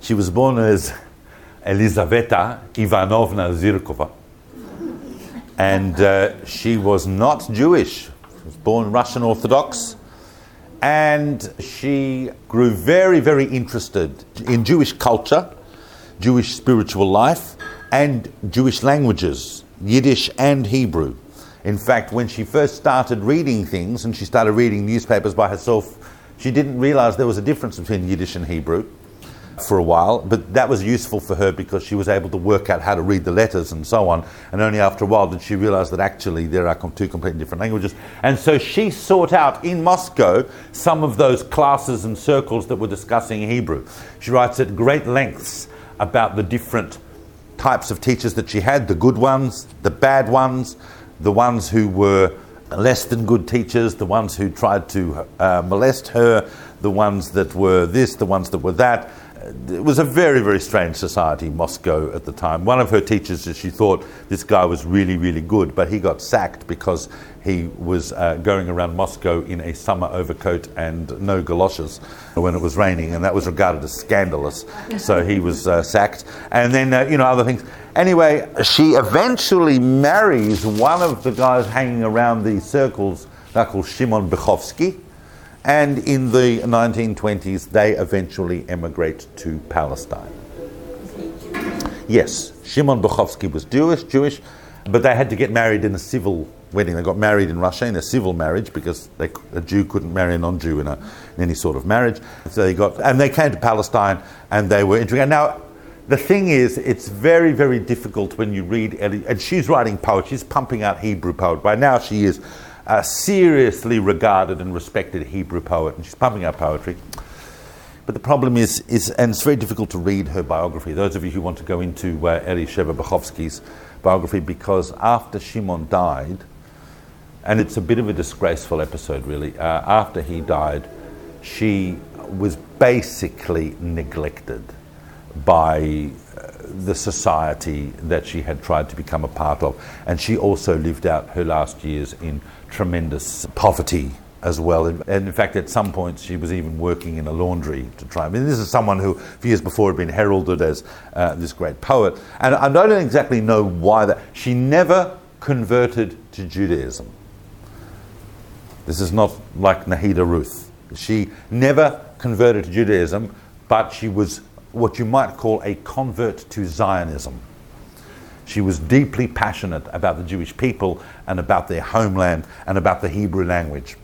She was born as Elizaveta Ivanovna Zhirkova. And uh, she was not Jewish. She was born Russian Orthodox. And she grew very, very interested in Jewish culture, Jewish spiritual life, and Jewish languages, Yiddish and Hebrew. In fact, when she first started reading things and she started reading newspapers by herself, she didn't realize there was a difference between Yiddish and Hebrew for a while, but that was useful for her because she was able to work out how to read the letters and so on. And only after a while did she realize that actually there are two completely different languages. And so she sought out in Moscow some of those classes and circles that were discussing Hebrew. She writes at great lengths about the different types of teachers that she had the good ones, the bad ones, the ones who were less than good teachers, the ones who tried to uh, molest her, the ones that were this, the ones that were that. It was a very, very strange society, Moscow, at the time. One of her teachers, she thought this guy was really, really good, but he got sacked because he was uh, going around Moscow in a summer overcoat and no galoshes when it was raining, and that was regarded as scandalous. So he was uh, sacked. And then, uh, you know, other things. Anyway, she eventually marries one of the guys hanging around these circles, they're called Shimon Bechovsky. And in the 1920s, they eventually emigrate to Palestine. Yes, Shimon Bechovsky was Jewish, Jewish, but they had to get married in a civil wedding. They got married in Russia in a civil marriage because they, a Jew couldn't marry a non-Jew in, a, in any sort of marriage. So they got, and they came to Palestine and they were integrated. Now, the thing is, it's very, very difficult when you read and she's writing poetry. She's pumping out Hebrew poetry. By now, she is a seriously regarded and respected Hebrew poet, and she's pumping out poetry. But the problem is, is, and it's very difficult to read her biography. Those of you who want to go into uh, Elisheva Bechovsky's biography, because after Shimon died, and it's a bit of a disgraceful episode, really. Uh, after he died, she was basically neglected by uh, the society that she had tried to become a part of. And she also lived out her last years in tremendous poverty as well. And in fact, at some points, she was even working in a laundry to try. I mean, this is someone who, years before, had been heralded as uh, this great poet. And I don't exactly know why that. She never converted to Judaism. This is not like Nahida Ruth. She never converted to Judaism, but she was what you might call a convert to Zionism. She was deeply passionate about the Jewish people and about their homeland and about the Hebrew language.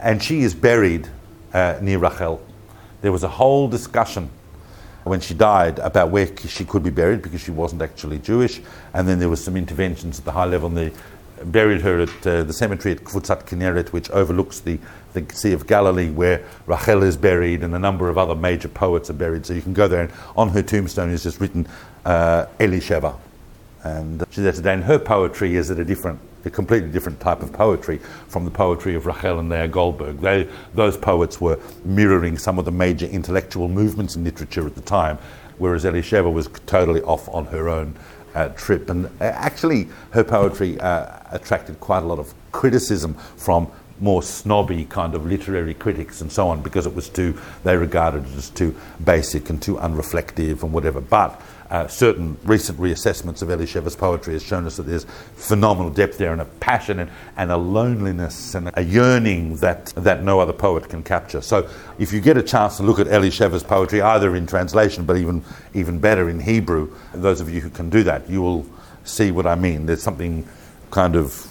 And she is buried uh, near Rachel. There was a whole discussion when she died about where she could be buried because she wasn't actually Jewish. And then there was some interventions at the high level. And they buried her at uh, the cemetery at Kvutzat Kinneret, which overlooks the, the Sea of Galilee, where Rachel is buried and a number of other major poets are buried. So you can go there, and on her tombstone is just written uh, Elisheva. And there today, and her poetry is at a different, a completely different type of poetry from the poetry of Rachel and Leah Goldberg. They, those poets were mirroring some of the major intellectual movements in literature at the time, whereas Elisheva was totally off on her own uh, trip. And uh, actually, her poetry uh, attracted quite a lot of criticism from more snobby kind of literary critics and so on because it was too, they regarded it as too basic and too unreflective and whatever. But uh, certain recent reassessments of Elisheva's poetry has shown us that there's phenomenal depth there and a passion and, and a loneliness and a yearning that, that no other poet can capture. So if you get a chance to look at Elisheva's poetry, either in translation but even, even better in Hebrew, those of you who can do that, you will see what I mean. There's something kind of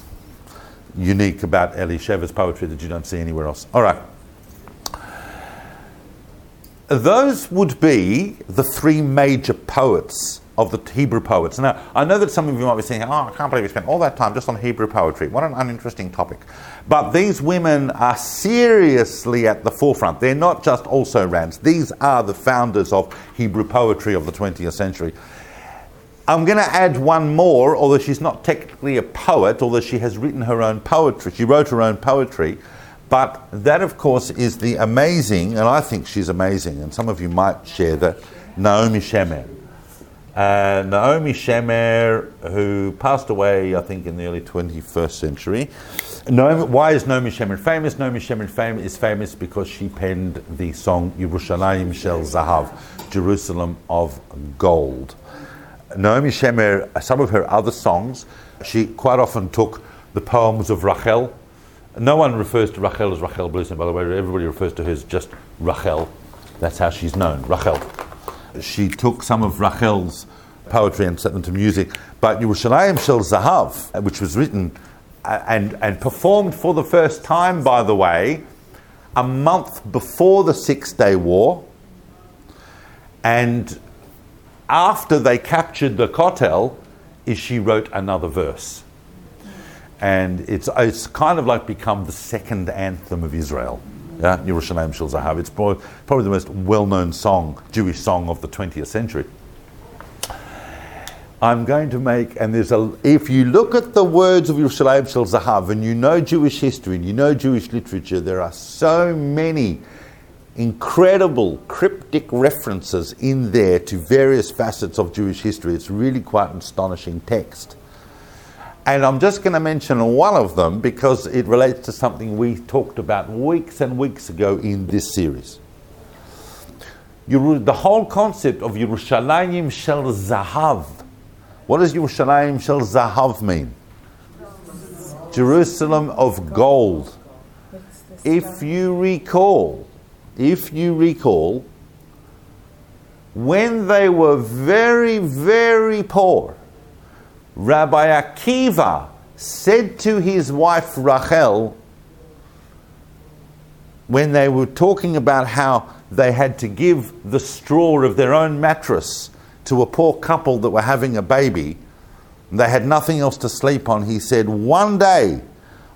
unique about Elisheva's poetry that you don't see anywhere else. All right. Those would be the three major poets of the Hebrew poets. Now, I know that some of you might be saying, oh, I can't believe we spent all that time just on Hebrew poetry. What an uninteresting topic. But these women are seriously at the forefront. They're not just also rans. These are the founders of Hebrew poetry of the 20th century. I'm going to add one more, although she's not technically a poet, although she has written her own poetry. She wrote her own poetry. But that, of course, is the amazing, and I think she's amazing, and some of you might share that, Naomi Shemer. Uh, Naomi Shemer, who passed away, I think, in the early 21st century. Naomi, why is Naomi Shemer famous? Naomi Shemer fam- is famous because she penned the song Yerushalayim Shel Zahav, Jerusalem of Gold. Naomi Shemer, some of her other songs, she quite often took the poems of Rachel, no one refers to Rachel as Rachel Blusen, by the way. Everybody refers to her as just Rachel. That's how she's known, Rachel. She took some of Rachel's poetry and set them to music. But Yerushalayim Shel Zahav, which was written uh, and, and performed for the first time, by the way, a month before the Six Day War, and after they captured the Kotel, is she wrote another verse and it's, it's kind of like become the second anthem of Israel. Yeah, Yerushalayim Shel Zahav. It's probably, the most well-known song, Jewish song of the 20th century. I'm going to make, and there's a, if you look at the words of Yerushalayim Shel Zahav, and you know Jewish history, and you know Jewish literature, there are so many incredible cryptic references in there to various facets of Jewish history. It's really quite an astonishing text. And I'm just going to mention one of them because it relates to something we talked about weeks and weeks ago in this series. The whole concept of Yerushalayim Shel Zahav. What does Yerushalayim Shel Zahav mean? Jerusalem of gold. If you recall, if you recall, when they were very, very poor, Rabbi Akiva said to his wife Rachel, when they were talking about how they had to give the straw of their own mattress to a poor couple that were having a baby, they had nothing else to sleep on, he said, One day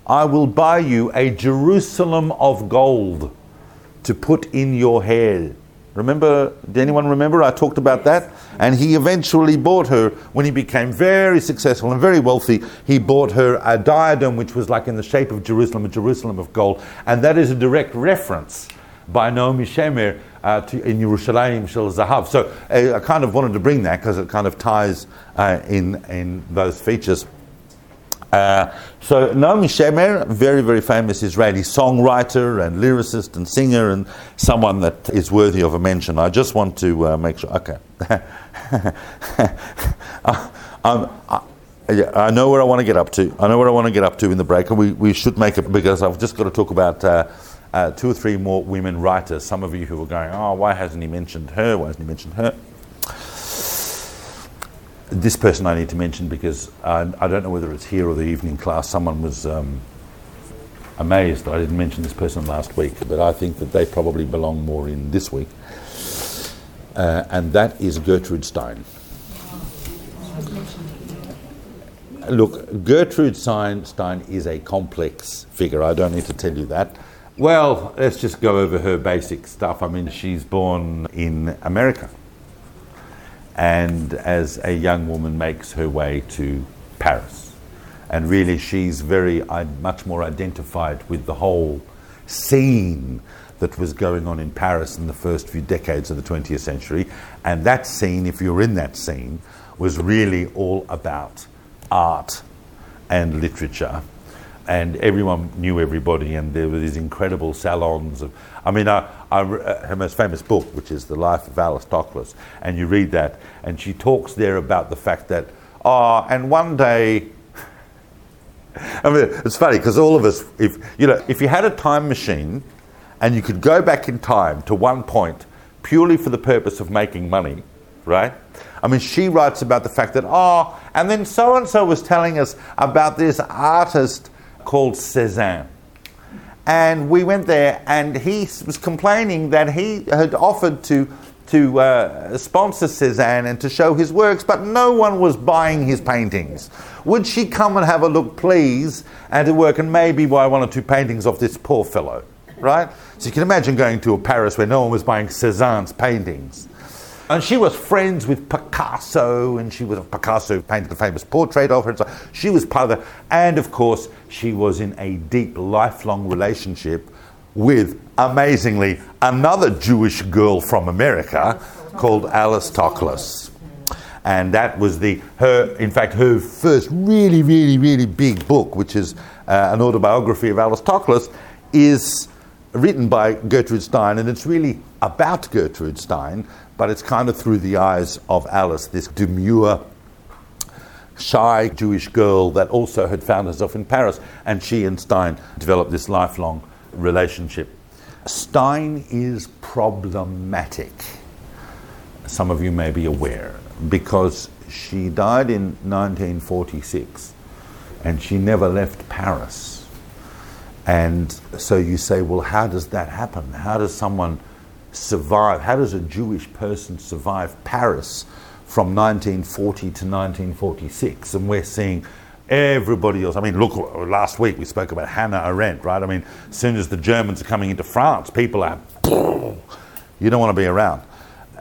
I will buy you a Jerusalem of gold to put in your hair. Remember, did anyone remember? I talked about that. And he eventually bought her, when he became very successful and very wealthy, he bought her a diadem which was like in the shape of Jerusalem, a Jerusalem of gold. And that is a direct reference by Naomi Shemer uh, to, in Yerushalayim Shel Zahav. So uh, I kind of wanted to bring that because it kind of ties uh, in, in those features. Uh, so Naomi Shemer, very, very famous Israeli songwriter and lyricist and singer and someone that is worthy of a mention. I just want to uh, make sure, okay. I, I, I, know where I want to get up to. I know where I want to get up to in the break, and we, we should make it because I've just got to talk about uh, uh, two or three more women writers. Some of you who are going, oh, why hasn't he mentioned her? Why hasn't he mentioned her? This person I need to mention because I, I, don't know whether it's here or the evening class. Someone was um, amazed that I didn't mention this person last week, but I think that they probably belong more in this week. Uh, and that is Gertrude Stein. Look, Gertrude Stein, Stein is a complex figure. I don't need to tell you that. Well, let's just go over her basic stuff. I mean, she's born in America and as a young woman makes her way to Paris. And really, she's very uh, much more identified with the whole scene that was going on in Paris in the first few decades of the 20th century. And that scene, if you're in that scene, was really all about art and literature and everyone knew everybody, and there were these incredible salons of. I mean, I, I, uh, her most famous book, which is The Life of Alice Toklas, and you read that, and she talks there about the fact that, ah, oh, and one day. I mean, it's funny because all of us, if you know, if you had a time machine, and you could go back in time to one point purely for the purpose of making money, right? I mean, she writes about the fact that, oh, and then so and so was telling us about this artist called Cezanne. And we went there, and he was complaining that he had offered to to uh, sponsor Cézanne and to show his works, but no one was buying his paintings. Would she come and have a look, please, and to work and maybe buy one or two paintings of this poor fellow, right? So you can imagine going to a Paris where no one was buying Cézanne's paintings. And she was friends with Picasso, and she was Picasso painted the famous portrait of her. And so she was part of the, and of course, she was in a deep, lifelong relationship with, amazingly, another Jewish girl from America called Alice Toklas. And that was the her, in fact, her first really, really, really big book, which is uh, an autobiography of Alice Toklas, is written by Gertrude Stein, and it's really about Gertrude Stein, but it's kind of through the eyes of Alice, this demure, shy Jewish girl that also had found herself in Paris, and she and Stein developed this lifelong relationship. Stein is problematic, some of you may be aware, because she died in 1946 and she never left Paris. And so you say, well, how does that happen? How does someone survive? How does a Jewish person survive Paris from 1940 to 1946? And we're seeing everybody else. I mean, look, last week we spoke about Hannah Arendt, right? I mean, as soon as the Germans are coming into France, people are, you don't want to be around.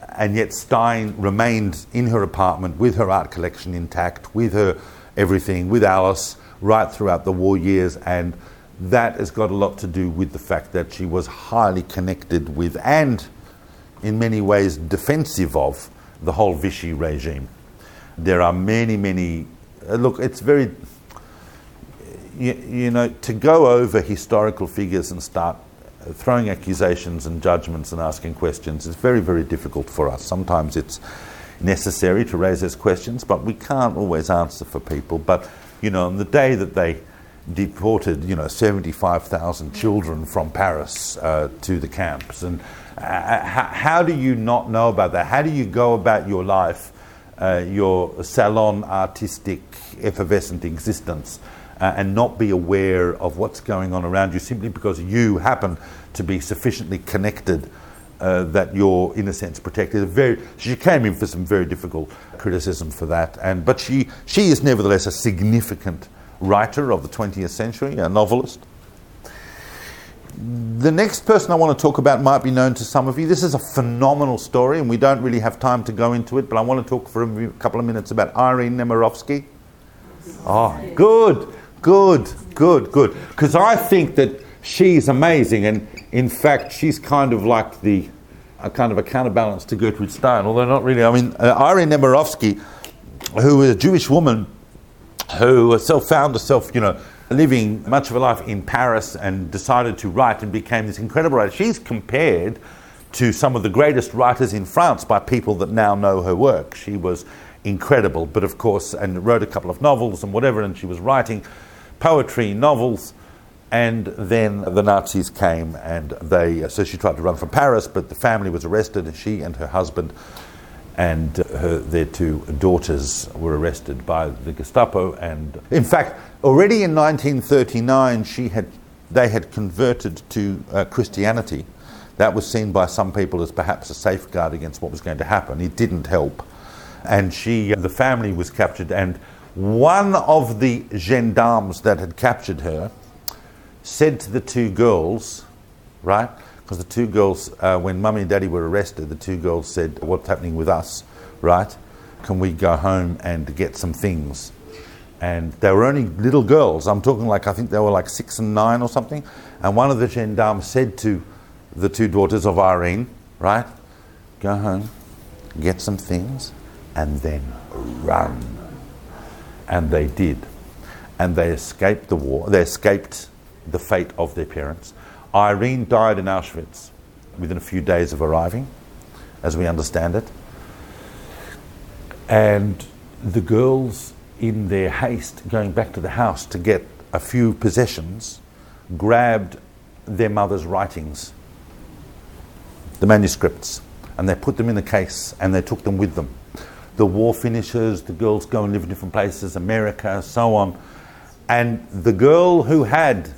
And yet Stein remained in her apartment with her art collection intact, with her everything, with Alice, right throughout the war years. And that has got a lot to do with the fact that she was highly connected with and, in many ways, defensive of the whole Vichy regime. There are many, many. Uh, look, it's very. You, you know, to go over historical figures and start throwing accusations and judgments and asking questions is very, very difficult for us. Sometimes it's necessary to raise those questions, but we can't always answer for people. But, you know, on the day that they deported, you know, 75,000 children from Paris uh, to the camps, and uh, how, how, do you not know about that? How do you go about your life, uh, your salon artistic, effervescent existence? uh, and not be aware of what's going on around you simply because you happen to be sufficiently connected uh, that you're, in a sense, protected. Very, she came in for some very difficult criticism for that, and but she she is nevertheless a significant writer of the 20th century, a novelist. The next person I want to talk about might be known to some of you. This is a phenomenal story, and we don't really have time to go into it, but I want to talk for a couple of minutes about Irene Nemirovsky. Oh, good. Good, good, good. Because I think that she's amazing, and in fact, she's kind of like the a kind of a counterbalance to Gertrude Stein, although not really. I mean, uh, Irene Nemirovsky, who is a Jewish woman who herself found herself, you know, living much of her life in Paris and decided to write and became this incredible writer. She's compared to some of the greatest writers in France by people that now know her work. She was incredible, but of course, and wrote a couple of novels and whatever, and she was writing poetry, novels, and then the Nazis came and they, so she tried to run from Paris, but the family was arrested, and she and her husband and her, their two daughters were arrested by the Gestapo. And in fact, already in 1939, she had, they had converted to uh, Christianity. That was seen by some people as perhaps a safeguard against what was going to happen. It didn't help. And she, the family was captured, and one of the gendarmes that had captured her said to the two girls, right? Because the two girls, uh, when mummy and daddy were arrested, the two girls said, What's happening with us, right? Can we go home and get some things? And they were only little girls. I'm talking like, I think they were like six and nine or something. And one of the gendarmes said to the two daughters of Irene, right? Go home, get some things, and then run and they did. And they escaped the war, they escaped the fate of their parents. Irene died in Auschwitz within a few days of arriving, as we understand it. And the girls, in their haste, going back to the house to get a few possessions, grabbed their mother's writings, the manuscripts, and they put them in a case and they took them with them the war finishes, the girls go and live in different places, America, so on. And the girl who had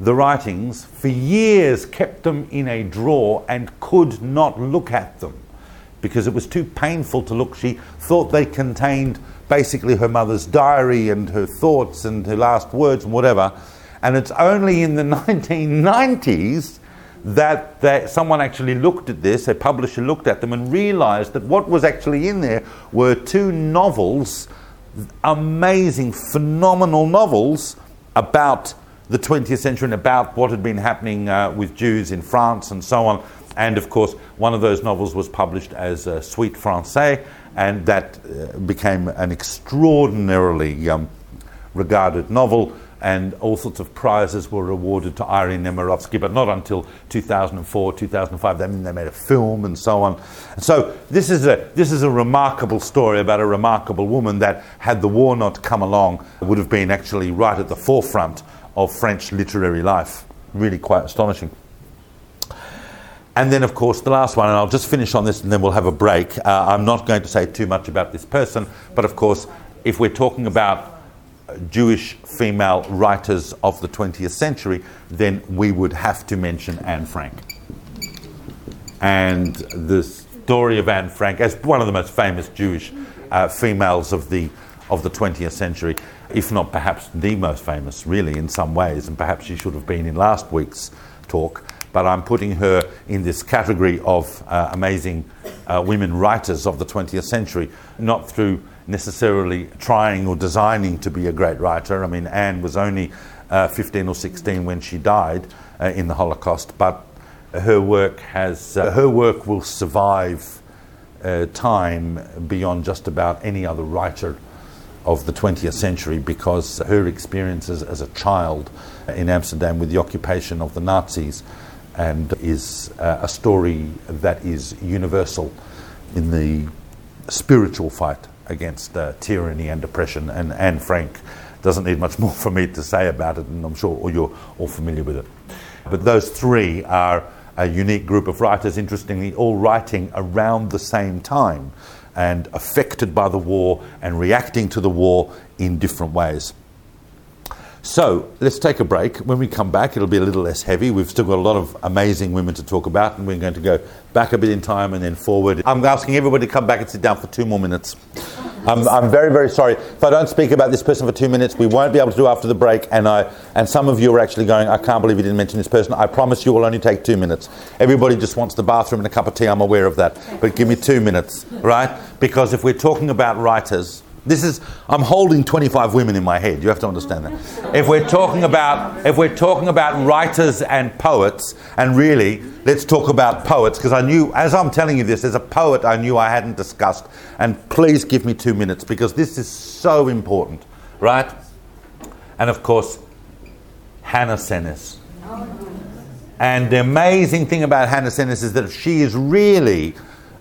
the writings for years, kept them in a drawer, and could not look at them because it was too painful to look. She thought they contained basically her mother's diary and her thoughts and her last words and whatever. And it's only in the 1990s that, that someone actually looked at this, a publisher looked at them and realized that what was actually in there were two novels, amazing, phenomenal novels about the 20th century and about what had been happening uh, with Jews in France and so on. And of course, one of those novels was published as uh, Suite Francais, and that uh, became an extraordinarily um, regarded novel. And all sorts of prizes were awarded to Irene Nemirovsky, but not until 2004, 2005. Then they made a film and so on. So this is a this is a remarkable story about a remarkable woman that, had the war not come along, would have been actually right at the forefront of French literary life. Really quite astonishing. And then, of course, the last one, and I'll just finish on this and then we'll have a break. Uh, I'm not going to say too much about this person, but of course, if we're talking about Jewish female writers of the 20th century, then we would have to mention Anne Frank. And the story of Anne Frank, as one of the most famous Jewish uh, females of the, of the 20th century, if not perhaps the most famous, really, in some ways, and perhaps she should have been in last week's talk but I'm putting her in this category of uh, amazing uh, women writers of the 20th century, not through necessarily trying or designing to be a great writer. I mean, Anne was only uh, 15 or 16 when she died uh, in the Holocaust, but her work has uh, her work will survive uh, time beyond just about any other writer of the 20th century because her experiences as a child in Amsterdam with the occupation of the Nazis and is uh, a story that is universal in the spiritual fight against uh, tyranny and oppression. And Anne Frank doesn't need much more for me to say about it, and I'm sure all you're all familiar with it. But those three are a unique group of writers, interestingly, all writing around the same time and affected by the war and reacting to the war in different ways. So let's take a break. When we come back, it'll be a little less heavy. We've still got a lot of amazing women to talk about, and we're going to go back a bit in time and then forward. I'm asking everybody to come back and sit down for two more minutes. I'm, I'm very, very sorry. If I don't speak about this person for two minutes, we won't be able to do after the break. And, I, and some of you are actually going, I can't believe you didn't mention this person. I promise you will only take two minutes. Everybody just wants the bathroom and a cup of tea. I'm aware of that. But give me two minutes, right? Because if we're talking about writers, this is I'm holding 25 women in my head. You have to understand that. If we're talking about if we're talking about writers and poets, and really let's talk about poets because I knew as I'm telling you this, there's a poet I knew I hadn't discussed, and please give me two minutes because this is so important, right? And of course, Hannah Szenes. And the amazing thing about Hannah Szenes is that she is really.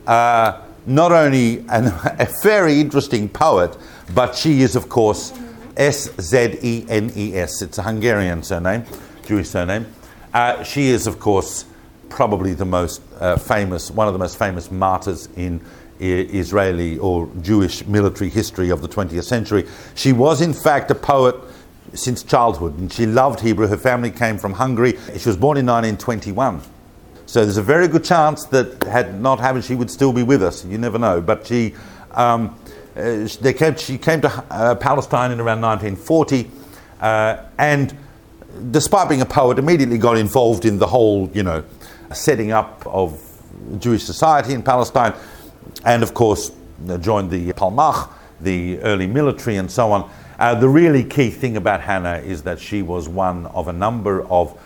Uh, not only an, a very interesting poet, but she is, of course, S Z E N E S. It's a Hungarian surname, Jewish surname. Uh, she is, of course, probably the most uh, famous, one of the most famous martyrs in Israeli or Jewish military history of the 20th century. She was, in fact, a poet since childhood, and she loved Hebrew. Her family came from Hungary. She was born in 1921. So there's a very good chance that had not happened, she would still be with us. You never know. But she, um, uh, they came, she came to uh, Palestine in around 1940, uh, and despite being a poet, immediately got involved in the whole, you know, setting up of Jewish society in Palestine, and of course joined the Palmach, the early military, and so on. Uh, the really key thing about Hannah is that she was one of a number of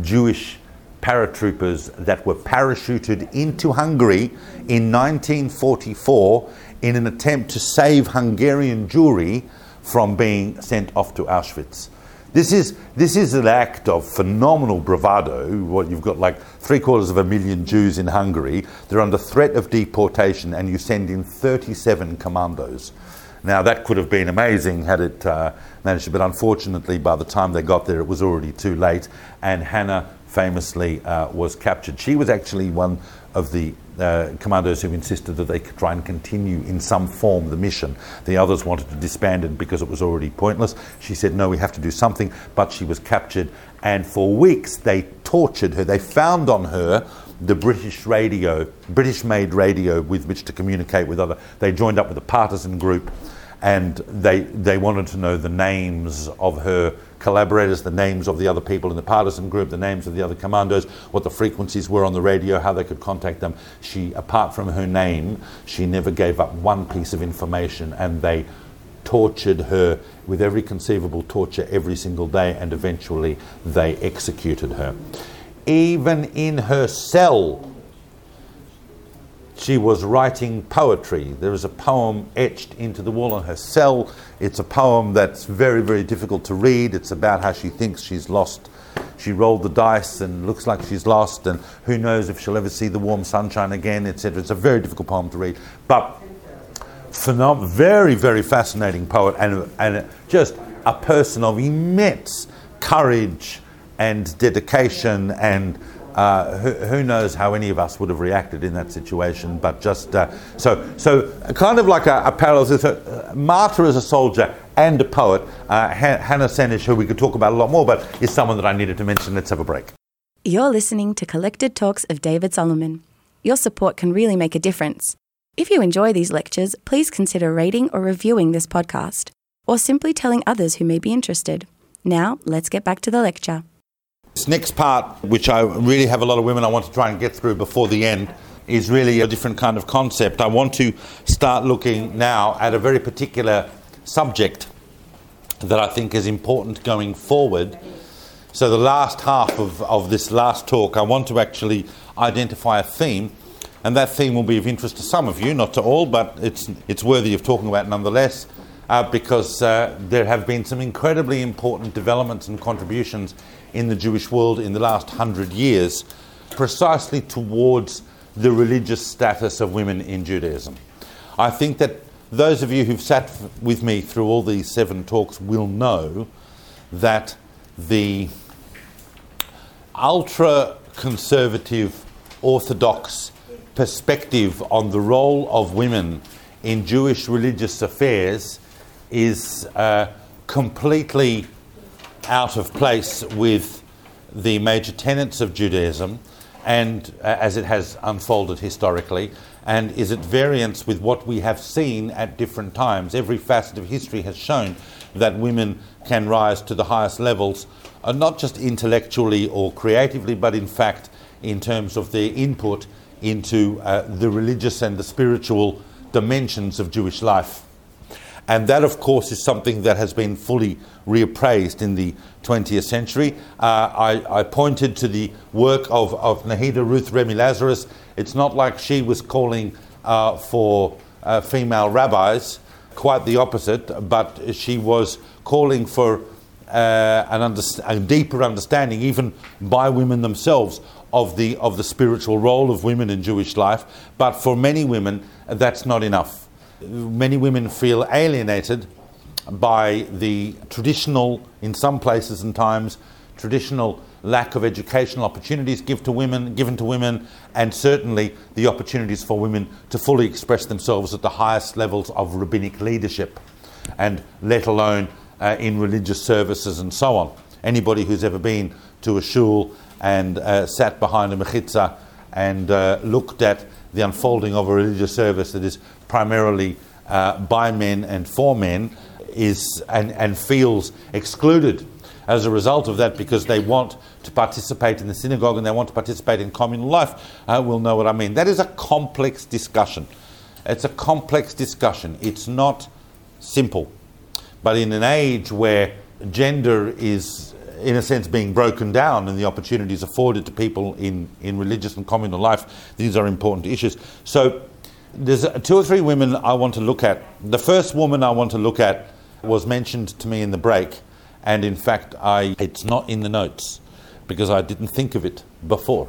Jewish paratroopers that were parachuted into Hungary in 1944 in an attempt to save Hungarian Jewry from being sent off to Auschwitz. This is, this is an act of phenomenal bravado. What you've got like three quarters of a million Jews in Hungary. They're under threat of deportation, and you send in 37 commandos. Now, that could have been amazing had it uh, managed, but unfortunately, by the time they got there, it was already too late, and Hannah famously uh, was captured. She was actually one of the uh, commandos who insisted that they could try and continue in some form the mission. The others wanted to disband it because it was already pointless. She said, No, we have to do something. But she was captured, and for weeks they tortured her. They found on her the British radio, British made radio with which to communicate with other. They joined up with a partisan group and they, they wanted to know the names of her collaborators, the names of the other people in the partisan group, the names of the other commandos, what the frequencies were on the radio, how they could contact them. She, apart from her name, she never gave up one piece of information, and they tortured her with every conceivable torture every single day, and eventually they executed her. Even in her cell, she was writing poetry. There is a poem etched into the wall on her cell. It's a poem that's very, very difficult to read. It's about how she thinks she's lost. She rolled the dice and looks like she's lost, and who knows if she'll ever see the warm sunshine again, etc. It's a very difficult poem to read, but phenom- very, very fascinating poet, and, and just a person of immense courage and dedication and uh, who, who, knows how any of us would have reacted in that situation, but just uh, so, so kind of like a, a parallel. So, uh, martyr as a soldier and a poet, uh, Hannah Szenes, who we could talk about a lot more, but is someone that I needed to mention. Let's have a break. You're listening to Collected Talks of David Solomon. Your support can really make a difference. If you enjoy these lectures, please consider rating or reviewing this podcast, or simply telling others who may be interested. Now, let's get back to the lecture. This next part, which I really have a lot of women I want to try and get through before the end, is really a different kind of concept. I want to start looking now at a very particular subject that I think is important going forward. So, the last half of, of this last talk, I want to actually identify a theme, and that theme will be of interest to some of you, not to all, but it's, it's worthy of talking about nonetheless. Uh, because uh, there have been some incredibly important developments and contributions in the Jewish world in the last hundred years, precisely towards the religious status of women in Judaism. I think that those of you who've sat with me through all these seven talks will know that the ultra conservative orthodox perspective on the role of women in Jewish religious affairs is uh, completely out of place with the major tenets of Judaism and uh, as it has unfolded historically, and is at variance with what we have seen at different times. Every facet of history has shown that women can rise to the highest levels, uh, not just intellectually or creatively, but in fact in terms of their input into uh, the religious and the spiritual dimensions of Jewish life. And that, of course, is something that has been fully reappraised in the 20th century. Uh, I, I, pointed to the work of, of Nahida Ruth Remy Lazarus. It's not like she was calling uh, for uh, female rabbis, quite the opposite, but she was calling for uh, an under- a deeper understanding, even by women themselves, of the, of the spiritual role of women in Jewish life. But for many women, that's not enough many women feel alienated by the traditional, in some places and times, traditional lack of educational opportunities give to women, given to women, and certainly the opportunities for women to fully express themselves at the highest levels of rabbinic leadership, and let alone uh, in religious services and so on. Anybody who's ever been to a shul and uh, sat behind a mechitza and uh, looked at the unfolding of a religious service that is primarily uh, by men and for men is and, and feels excluded as a result of that because they want to participate in the synagogue and they want to participate in communal life uh, will know what I mean. That is a complex discussion. It's a complex discussion. It's not simple. But in an age where gender is in a sense, being broken down and the opportunities afforded to people in, in religious and communal life. These are important issues. So, there's two or three women I want to look at. The first woman I want to look at was mentioned to me in the break, and in fact, I, it's not in the notes because I didn't think of it before.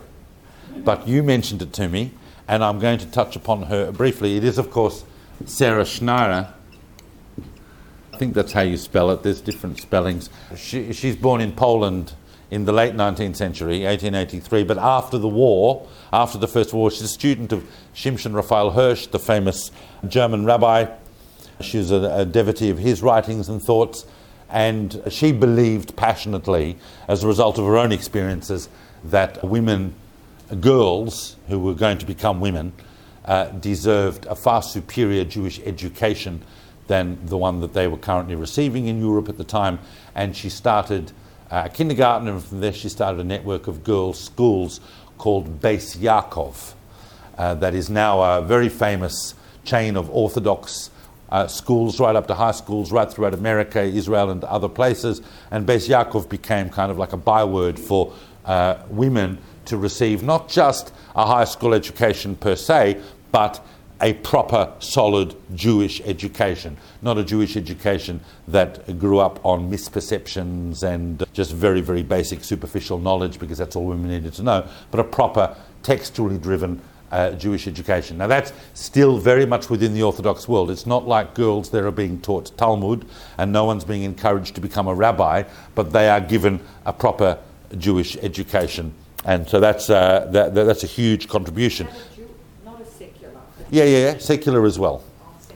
But you mentioned it to me, and I'm going to touch upon her briefly. It is, of course, Sarah Schenirer I think that's how you spell it. There's different spellings. She, she's born in Poland in the late 19th century, 1883, but after the war, after the First War, she's a student of Shimshon Raphael Hirsch, the famous German rabbi. She was a, a devotee of his writings and thoughts, and she believed passionately, as a result of her own experiences, that women, girls who were going to become women, uh, deserved a far superior Jewish education than the one that they were currently receiving in Europe at the time. And she started uh, kindergarten, and from there she started a network of girls' schools called Beis Yaakov. Uh, that is now a very famous chain of Orthodox uh, schools, right up to high schools, right throughout America, Israel, and other places. And Beis Yaakov became kind of like a byword for uh, women to receive not just a high school education per se, but a proper, solid Jewish education, not a Jewish education that grew up on misperceptions and just very, very basic, superficial knowledge because that's all women needed to know, but a proper, textually driven uh, Jewish education. Now, that's still very much within the Orthodox world. It's not like girls there are being taught Talmud and no one's being encouraged to become a rabbi, but they are given a proper Jewish education. And so that's, uh, that, that's a huge contribution. Yeah, yeah, yeah, secular as well.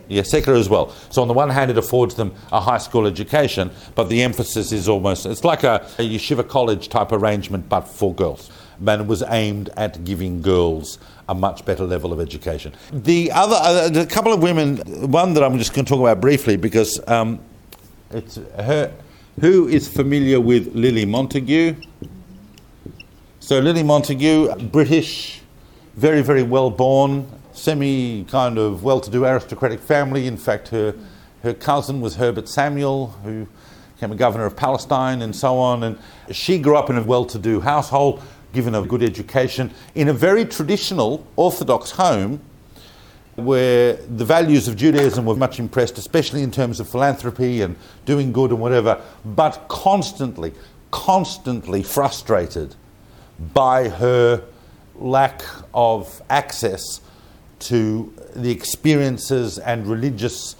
Yeah, secular as well. So on the one hand, it affords them a high school education, but the emphasis is almost it's like a, a yeshiva college type arrangement, but for girls. It was aimed at giving girls a much better level of education. The other, uh, a couple of women, one that I'm just going to talk about briefly because um, it's her. Who is familiar with Lily Montagu? So Lily Montagu, British, very very well born, semi kind of well to do aristocratic family. In fact, her, her cousin was Herbert Samuel, who became a governor of Palestine and so on. And she grew up in a well to do household, given a good education, in a very traditional Orthodox home where the values of Judaism were much impressed, especially in terms of philanthropy and doing good and whatever, but constantly, constantly frustrated by her lack of access to the experiences and religious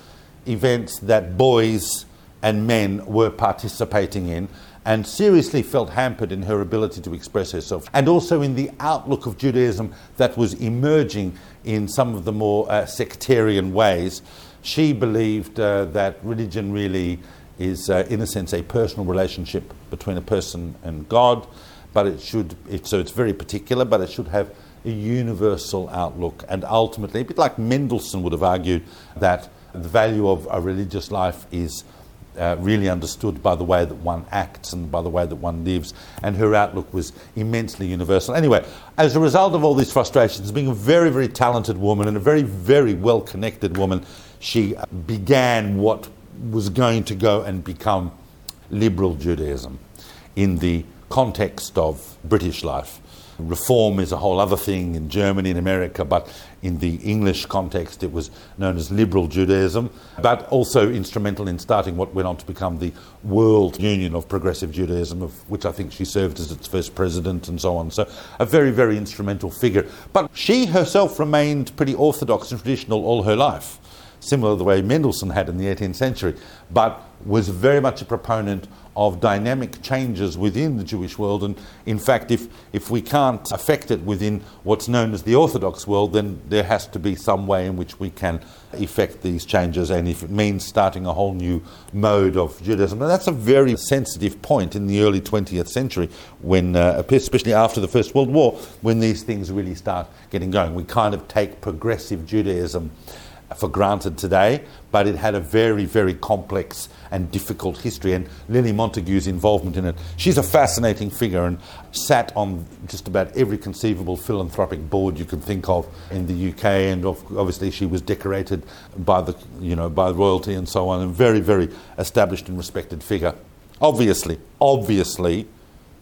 events that boys and men were participating in and seriously felt hampered in her ability to express herself, and also in the outlook of Judaism that was emerging in some of the more uh, sectarian ways. She believed uh, that religion really is, uh, in a sense, a personal relationship between a person and God, but it should, it, so it's very particular, but it should have a universal outlook. And ultimately, a bit like Mendelssohn would have argued, that the value of a religious life is uh, really understood by the way that one acts and by the way that one lives. And her outlook was immensely universal. Anyway, as a result of all these frustrations, being a very, very talented woman and a very, very well connected woman, she began what was going to go and become liberal Judaism in the context of British life. Reform is a whole other thing in Germany and America, but in the English context, it was known as liberal Judaism, but also instrumental in starting what went on to become the World Union of Progressive Judaism, of which I think she served as its first president and so on. So, a very, very instrumental figure. But she herself remained pretty orthodox and traditional all her life, similar to the way Mendelssohn had in the 18th century, but was very much a proponent of dynamic changes within the Jewish world. And in fact, if, if we can't affect it within what's known as the Orthodox world, then there has to be some way in which we can effect these changes. And if it means starting a whole new mode of Judaism, and that's a very sensitive point in the early 20th century, when, uh, especially after the First World War, when these things really start getting going. We kind of take progressive Judaism for granted today, but it had a very, very complex and difficult history. And Lily Montagu's involvement in it, she's a fascinating figure and sat on just about every conceivable philanthropic board you can think of in the UK. And obviously, she was decorated by the, you know, by royalty and so on. And very, very established and respected figure. Obviously, obviously,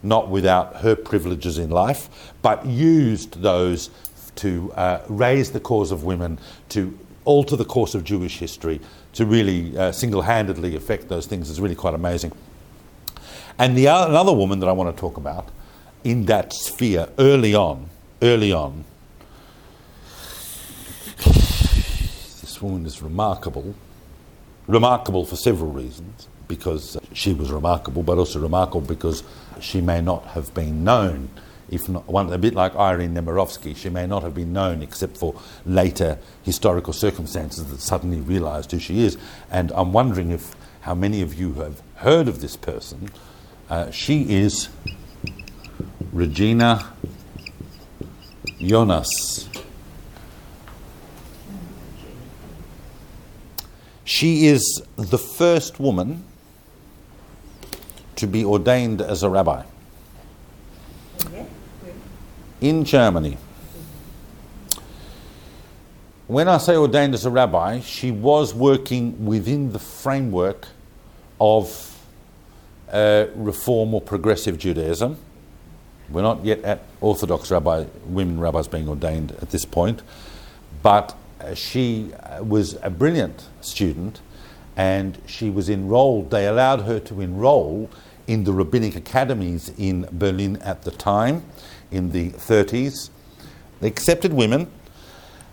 not without her privileges in life, but used those to uh, raise the cause of women, to alter the course of Jewish history, to really uh, single handedly affect those things is really quite amazing. And the, uh, another woman that I want to talk about in that sphere early on, early on, this woman is remarkable. remarkable for several reasons because she was remarkable, but also remarkable because she may not have been known. If not, one, a bit like Irene Nemirovsky, she may not have been known except for later historical circumstances that suddenly realised who she is. And I'm wondering if how many of you have heard of this person. Uh, she is Regina Jonas. She is the first woman to be ordained as a rabbi in Germany. When I say ordained as a rabbi, she was working within the framework of uh, reform or progressive Judaism. We're not yet at Orthodox rabbi, women rabbis being ordained at this point, but uh, she uh, was a brilliant student and she was enrolled, they allowed her to enroll in the rabbinic academies in Berlin at the time, in the 30s. They accepted women,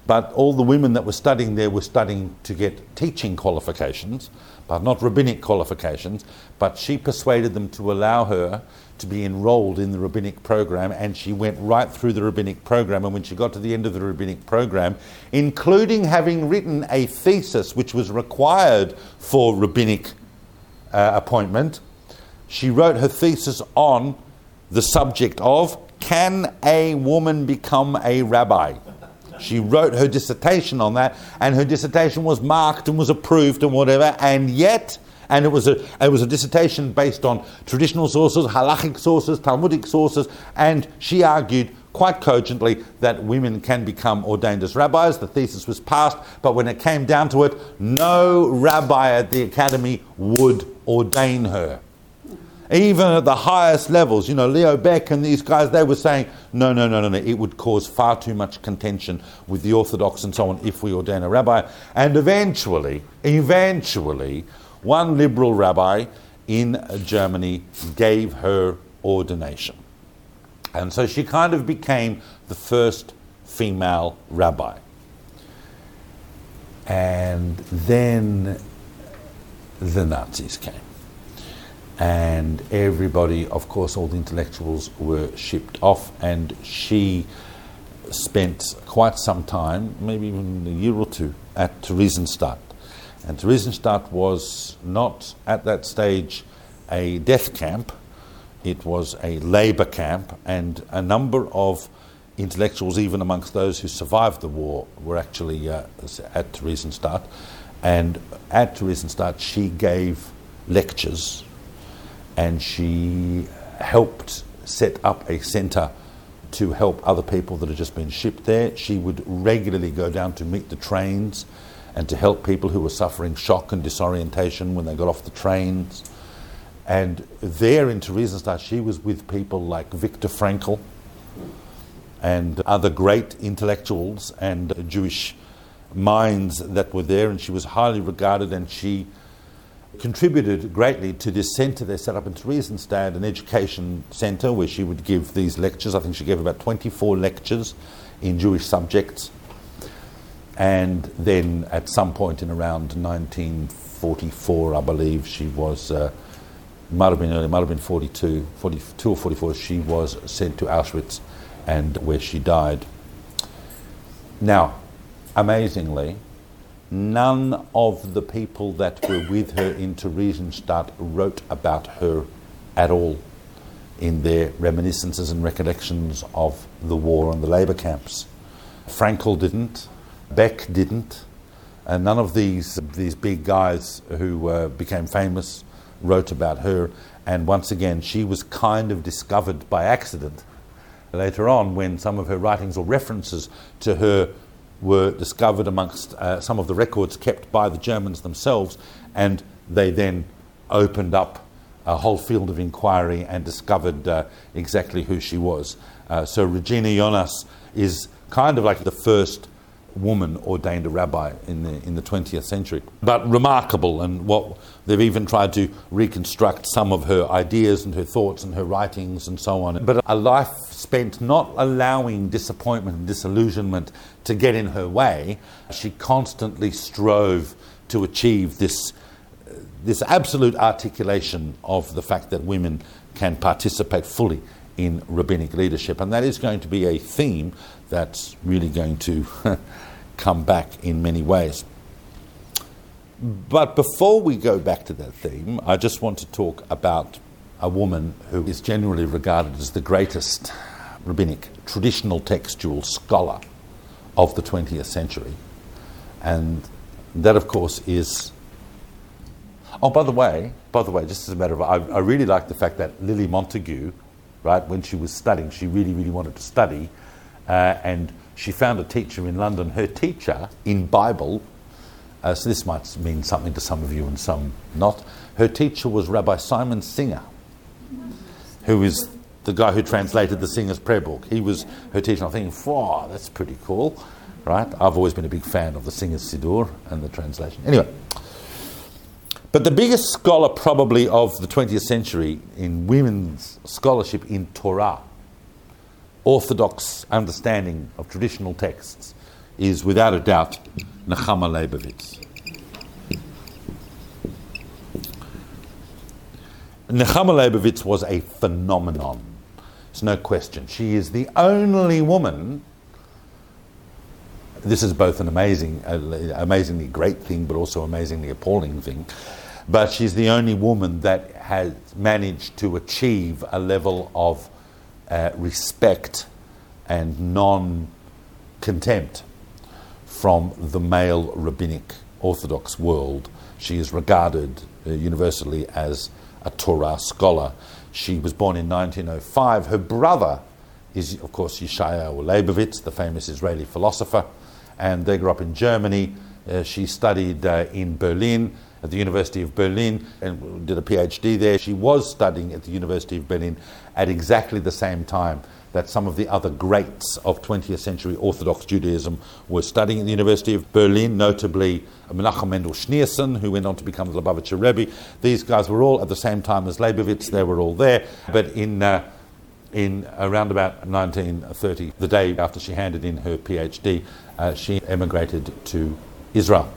but all the women that were studying there were studying to get teaching qualifications, but not rabbinic qualifications. But she persuaded them to allow her to be enrolled in the rabbinic program, and she went right through the rabbinic program. And when she got to the end of the rabbinic program, including having written a thesis which was required for rabbinic uh, appointment, she wrote her thesis on the subject of Can a woman become a rabbi? She wrote her dissertation on that, and her dissertation was marked and was approved and whatever, and yet, and it was a, it was a dissertation based on traditional sources, halachic sources, Talmudic sources, and she argued quite cogently that women can become ordained as rabbis. The thesis was passed, but when it came down to it, no rabbi at the academy would ordain her. Even at the highest levels, you know, Leo Baeck and these guys, they were saying, no, no, no, no, no, it would cause far too much contention with the Orthodox and so on if we ordain a rabbi. And eventually, eventually, one liberal rabbi in Germany gave her ordination. And so she kind of became the first female rabbi. And then the Nazis came and everybody, of course, all the intellectuals were shipped off, and she spent quite some time, maybe even a year or two, at Theresienstadt. And Theresienstadt was not at that stage a death camp, it was a labour camp, and a number of intellectuals, even amongst those who survived the war, were actually uh, at Theresienstadt. And at Theresienstadt, she gave lectures and she helped set up a centre to help other people that had just been shipped there. She would regularly go down to meet the trains and to help people who were suffering shock and disorientation when they got off the trains. And there in Theresienstadt, she was with people like Viktor Frankl and other great intellectuals and Jewish minds that were there, and she was highly regarded, and she contributed greatly to this centre they set up in Theresienstadt, an education centre where she would give these lectures. I think she gave about 24 lectures in Jewish subjects. And then at some point in around 1944, I believe, she was, uh, might have been early, might have been 42, 42 or 44, she was sent to Auschwitz and where she died. Now, amazingly, none of the people that were with her in Theresienstadt wrote about her at all in their reminiscences and recollections of the war and the labour camps. Frankl didn't, Baeck didn't, and none of these, these big guys who uh, became famous wrote about her. And once again, she was kind of discovered by accident later on when some of her writings or references to her were discovered amongst uh, some of the records kept by the Germans themselves, and they then opened up a whole field of inquiry and discovered uh, exactly who she was. Uh, so Regina Jonas is kind of like the first woman ordained a rabbi in the, in the 20th century. But remarkable, and what they've even tried to reconstruct some of her ideas and her thoughts and her writings and so on. But a life spent not allowing disappointment and disillusionment to get in her way. She constantly strove to achieve this this absolute articulation of the fact that women can participate fully in rabbinic leadership. And that is going to be a theme that's really going to come back in many ways. But before we go back to that theme, I just want to talk about a woman who is generally regarded as the greatest rabbinic traditional textual scholar of the 20th century. And that, of course, is. Oh, by the way, by the way, just as a matter of, I, I really like the fact that Lily Montagu, right, when she was studying, she really, really wanted to study, uh, and she found a teacher in London. Her teacher in Bible, uh, so this might mean something to some of you and some not. Her teacher was Rabbi Simon Singer, who is the guy who translated the Singer's Prayer Book. He was her teacher. I'm thinking, wow, that's pretty cool, right? I've always been a big fan of the Singer's Siddur and the translation. Anyway, but the biggest scholar probably of the 20th century in women's scholarship in Torah, orthodox understanding of traditional texts, is without a doubt Nechama Leibovitz. Nechama Leibovitz was a phenomenon. It's no question. She is the only woman. This is both an amazing, uh, amazingly great thing, but also amazingly appalling thing. But she's the only woman that has managed to achieve a level of uh, respect and non contempt from the male rabbinic Orthodox world. She is regarded uh, universally as a Torah scholar. She was born in 1905. Her brother is, of course, Yeshayahu Leibovitz, the famous Israeli philosopher, and they grew up in Germany. Uh, she studied uh, in Berlin at the University of Berlin and did a PhD there. She was studying at the University of Berlin at exactly the same time that some of the other greats of 20th century Orthodox Judaism were studying at the University of Berlin, notably Menachem Mendel Schneerson, who went on to become the Lubavitcher Rebbe. These guys were all at the same time as Leibovitz, they were all there. But in, uh, in around about 1930, the day after she handed in her PhD, uh, she emigrated to Israel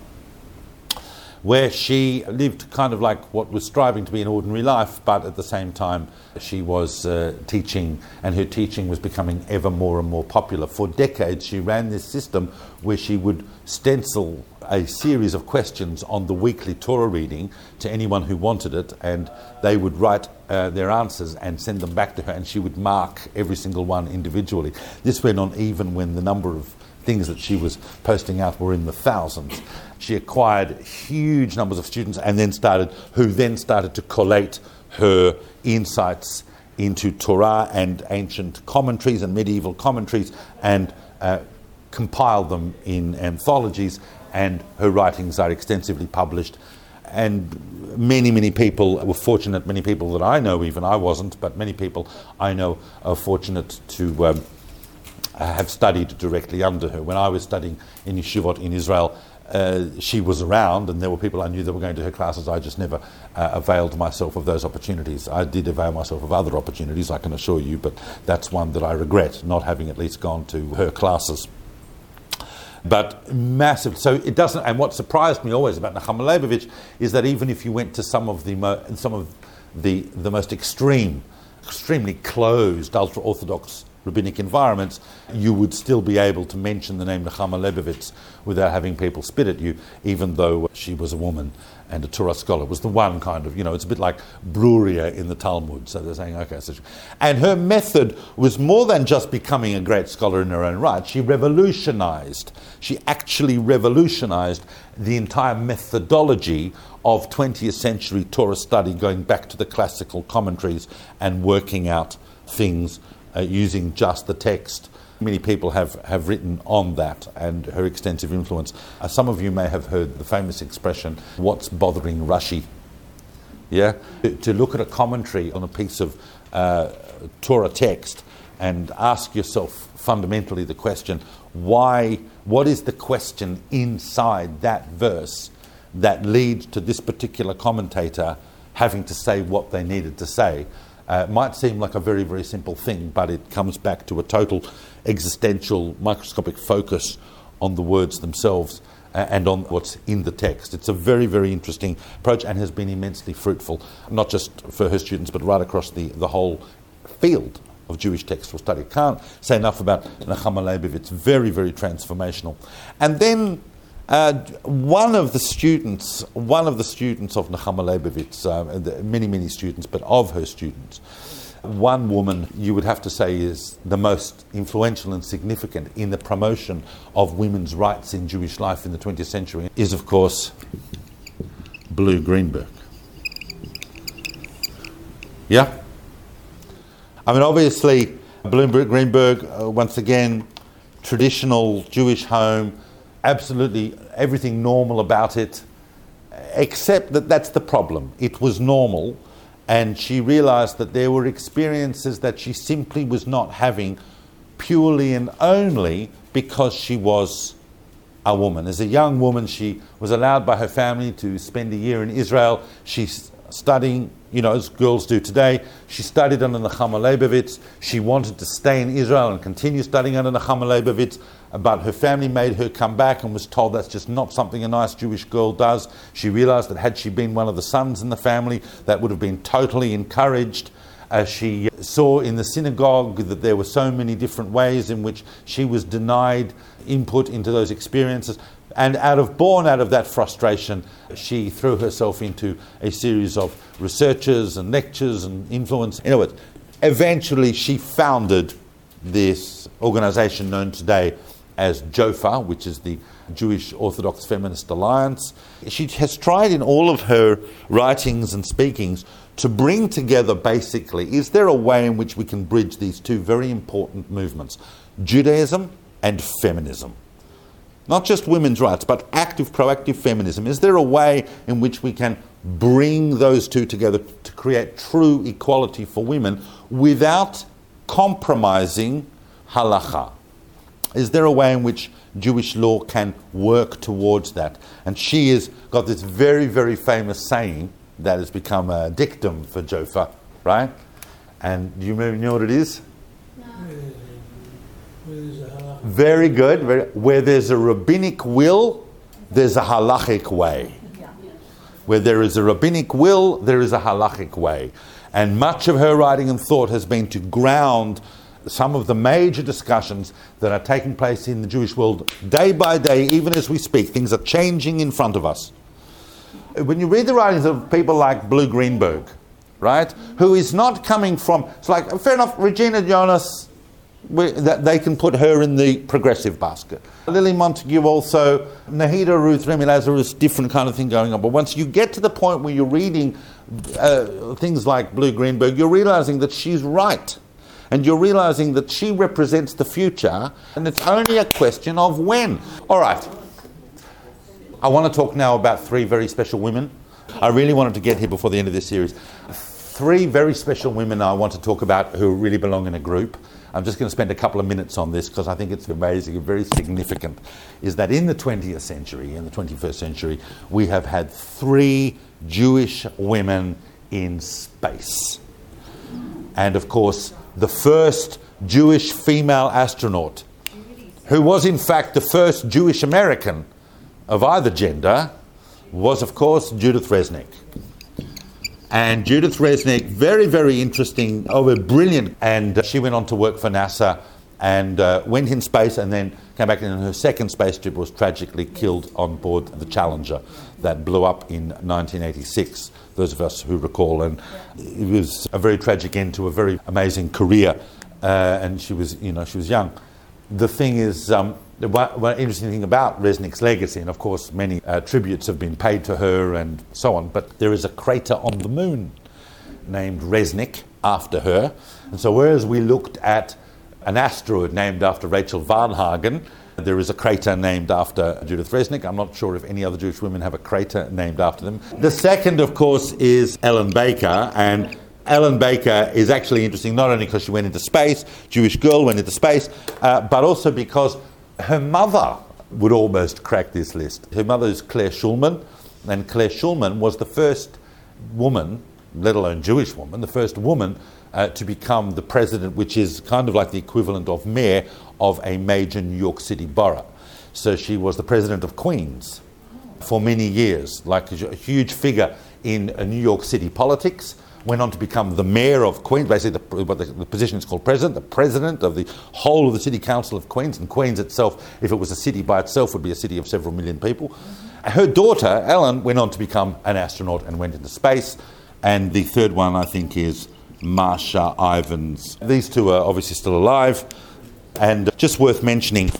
where she lived kind of like what was striving to be an ordinary life, but at the same time she was uh, teaching, and her teaching was becoming ever more and more popular. For decades, she ran this system where she would stencil a series of questions on the weekly Torah reading to anyone who wanted it, and they would write uh, their answers and send them back to her, and she would mark every single one individually. This went on even when the number of things that she was posting out were in the thousands. She acquired huge numbers of students and then started, who then started to collate her insights into Torah and ancient commentaries and medieval commentaries and uh, compile them in anthologies. And her writings are extensively published. And many, many people were fortunate, many people that I know, even I wasn't, but many people I know are fortunate to. Um, have studied directly under her. When I was studying in Yeshivot in Israel, uh, she was around, and there were people I knew that were going to her classes. I just never uh, availed myself of those opportunities. I did avail myself of other opportunities, I can assure you, but that's one that I regret not having at least gone to her classes. But massive. So it doesn't. And what surprised me always about Nechama Leibovitz is that even if you went to some of the mo- some of the the most extreme, extremely closed ultra orthodox rabbinic environments, you would still be able to mention the name Nechama Leibovitz without having people spit at you, even though she was a woman and a Torah scholar. It was the one kind of, you know, it's a bit like Bruria in the Talmud. So they're saying, okay. So she, and her method was more than just becoming a great scholar in her own right. She revolutionized, she actually revolutionized the entire methodology of 20th century Torah study, going back to the classical commentaries and working out things uh, using just the text. Many people have, have written on that and her extensive influence. Uh, some of you may have heard the famous expression, what's bothering Rashi? Yeah? To look at a commentary on a piece of uh, Torah text and ask yourself fundamentally the question, why, what is the question inside that verse that leads to this particular commentator having to say what they needed to say? Uh, might seem like a very, very simple thing, but it comes back to a total existential, microscopic focus on the words themselves uh, and on what's in the text. It's a very, very interesting approach and has been immensely fruitful, not just for her students, but right across the, the whole field of Jewish textual study. Can't say enough about Nechama Leibovitz. Very, very transformational. And then uh, one of the students, one of the students of Nechama Leibovitz, uh, many, many students, but of her students, one woman you would have to say is the most influential and significant in the promotion of women's rights in Jewish life in the 20th century is, of course, Blu Greenberg. Yeah? I mean, obviously, Bloomberg Greenberg, uh, once again, traditional Jewish home, absolutely everything normal about it, except that that's the problem. It was normal and she realized that there were experiences that she simply was not having purely and only because she was a woman. As a young woman, she was allowed by her family to spend a year in Israel. She's studying, you know, as girls do today. She studied under Nechama Leibovitz. She wanted to stay in Israel and continue studying under Nechama Leibovitz but her family made her come back and was told that's just not something a nice Jewish girl does. She realized that had she been one of the sons in the family, that would have been totally encouraged. As she saw in the synagogue that there were so many different ways in which she was denied input into those experiences. And out of born out of that frustration, she threw herself into a series of researches and lectures and influence. In other words, eventually she founded this organization known today as JOFA, which is the Jewish Orthodox Feminist Alliance. She has tried in all of her writings and speakings to bring together basically is there a way in which we can bridge these two very important movements, Judaism and feminism? Not just women's rights, but active, proactive feminism. Is there a way in which we can bring those two together to create true equality for women without compromising halacha? Is there a way in which Jewish law can work towards that? And she has got this very, very famous saying that has become a dictum for Jofa, right? And do you know what it is? No. Very good. Where there's a rabbinic will, there's a halachic way. Where there is a rabbinic will, there is a halachic way. And much of her writing and thought has been to ground some of the major discussions that are taking place in the Jewish world day by day, even as we speak. Things are changing in front of us. When you read the writings of people like Blu Greenberg, right, who is not coming from, it's like, fair enough, Regina Jonas, that they can put her in the progressive basket. Lily Montagu also, Nahida Ruth Remy Lazarus, different kind of thing going on. But once you get to the point where you're reading uh, things like Blu Greenberg, you're realizing that she's right and you're realizing that she represents the future, and it's only a question of when. All right. I want to talk now about three very special women. I really wanted to get here before the end of this series. Three very special women I want to talk about who really belong in a group. I'm just going to spend a couple of minutes on this because I think it's amazing and very significant. Is that in the 20th century, in the 21st century, we have had three Jewish women in space. And of course, the first Jewish female astronaut, who was in fact the first Jewish American of either gender, was of course Judith Resnik. And Judith Resnik, very, very interesting, oh, brilliant. And uh, she went on to work for NASA and uh, went in space and then came back and her second spaceship was tragically killed on board the Challenger that blew up in 1986 those of us who recall. And it was a very tragic end to a very amazing career. Uh, and she was, you know, she was young. The thing is, um, the one, one, interesting thing about Resnik's legacy, and of course many uh, tributes have been paid to her and so on, but there is a crater on the moon named Resnik after her. And so whereas we looked at an asteroid named after Rachel Varnhagen, there is a crater named after Judith Resnik. I'm not sure if any other Jewish women have a crater named after them. The second, of course, is Ellen Baker, and Ellen Baker is actually interesting not only because she went into space, Jewish girl went into space, uh, but also because her mother would almost crack this list. Her mother is Claire Shulman, and Claire Shulman was the first woman, let alone Jewish woman, the first woman uh, to become the president, which is kind of like the equivalent of mayor of a major New York City borough. So she was the president of Queens for many years, like a huge figure in uh, New York City politics. Went on to become the mayor of Queens. Basically, the, what the, the position is called president, the president of the whole of the city council of Queens. And Queens itself, if it was a city by itself, would be a city of several million people. Mm-hmm. Her daughter, Ellen, went on to become an astronaut and went into space. And the third one, I think, is Marsha Ivins. These two are obviously still alive. And just worth mentioning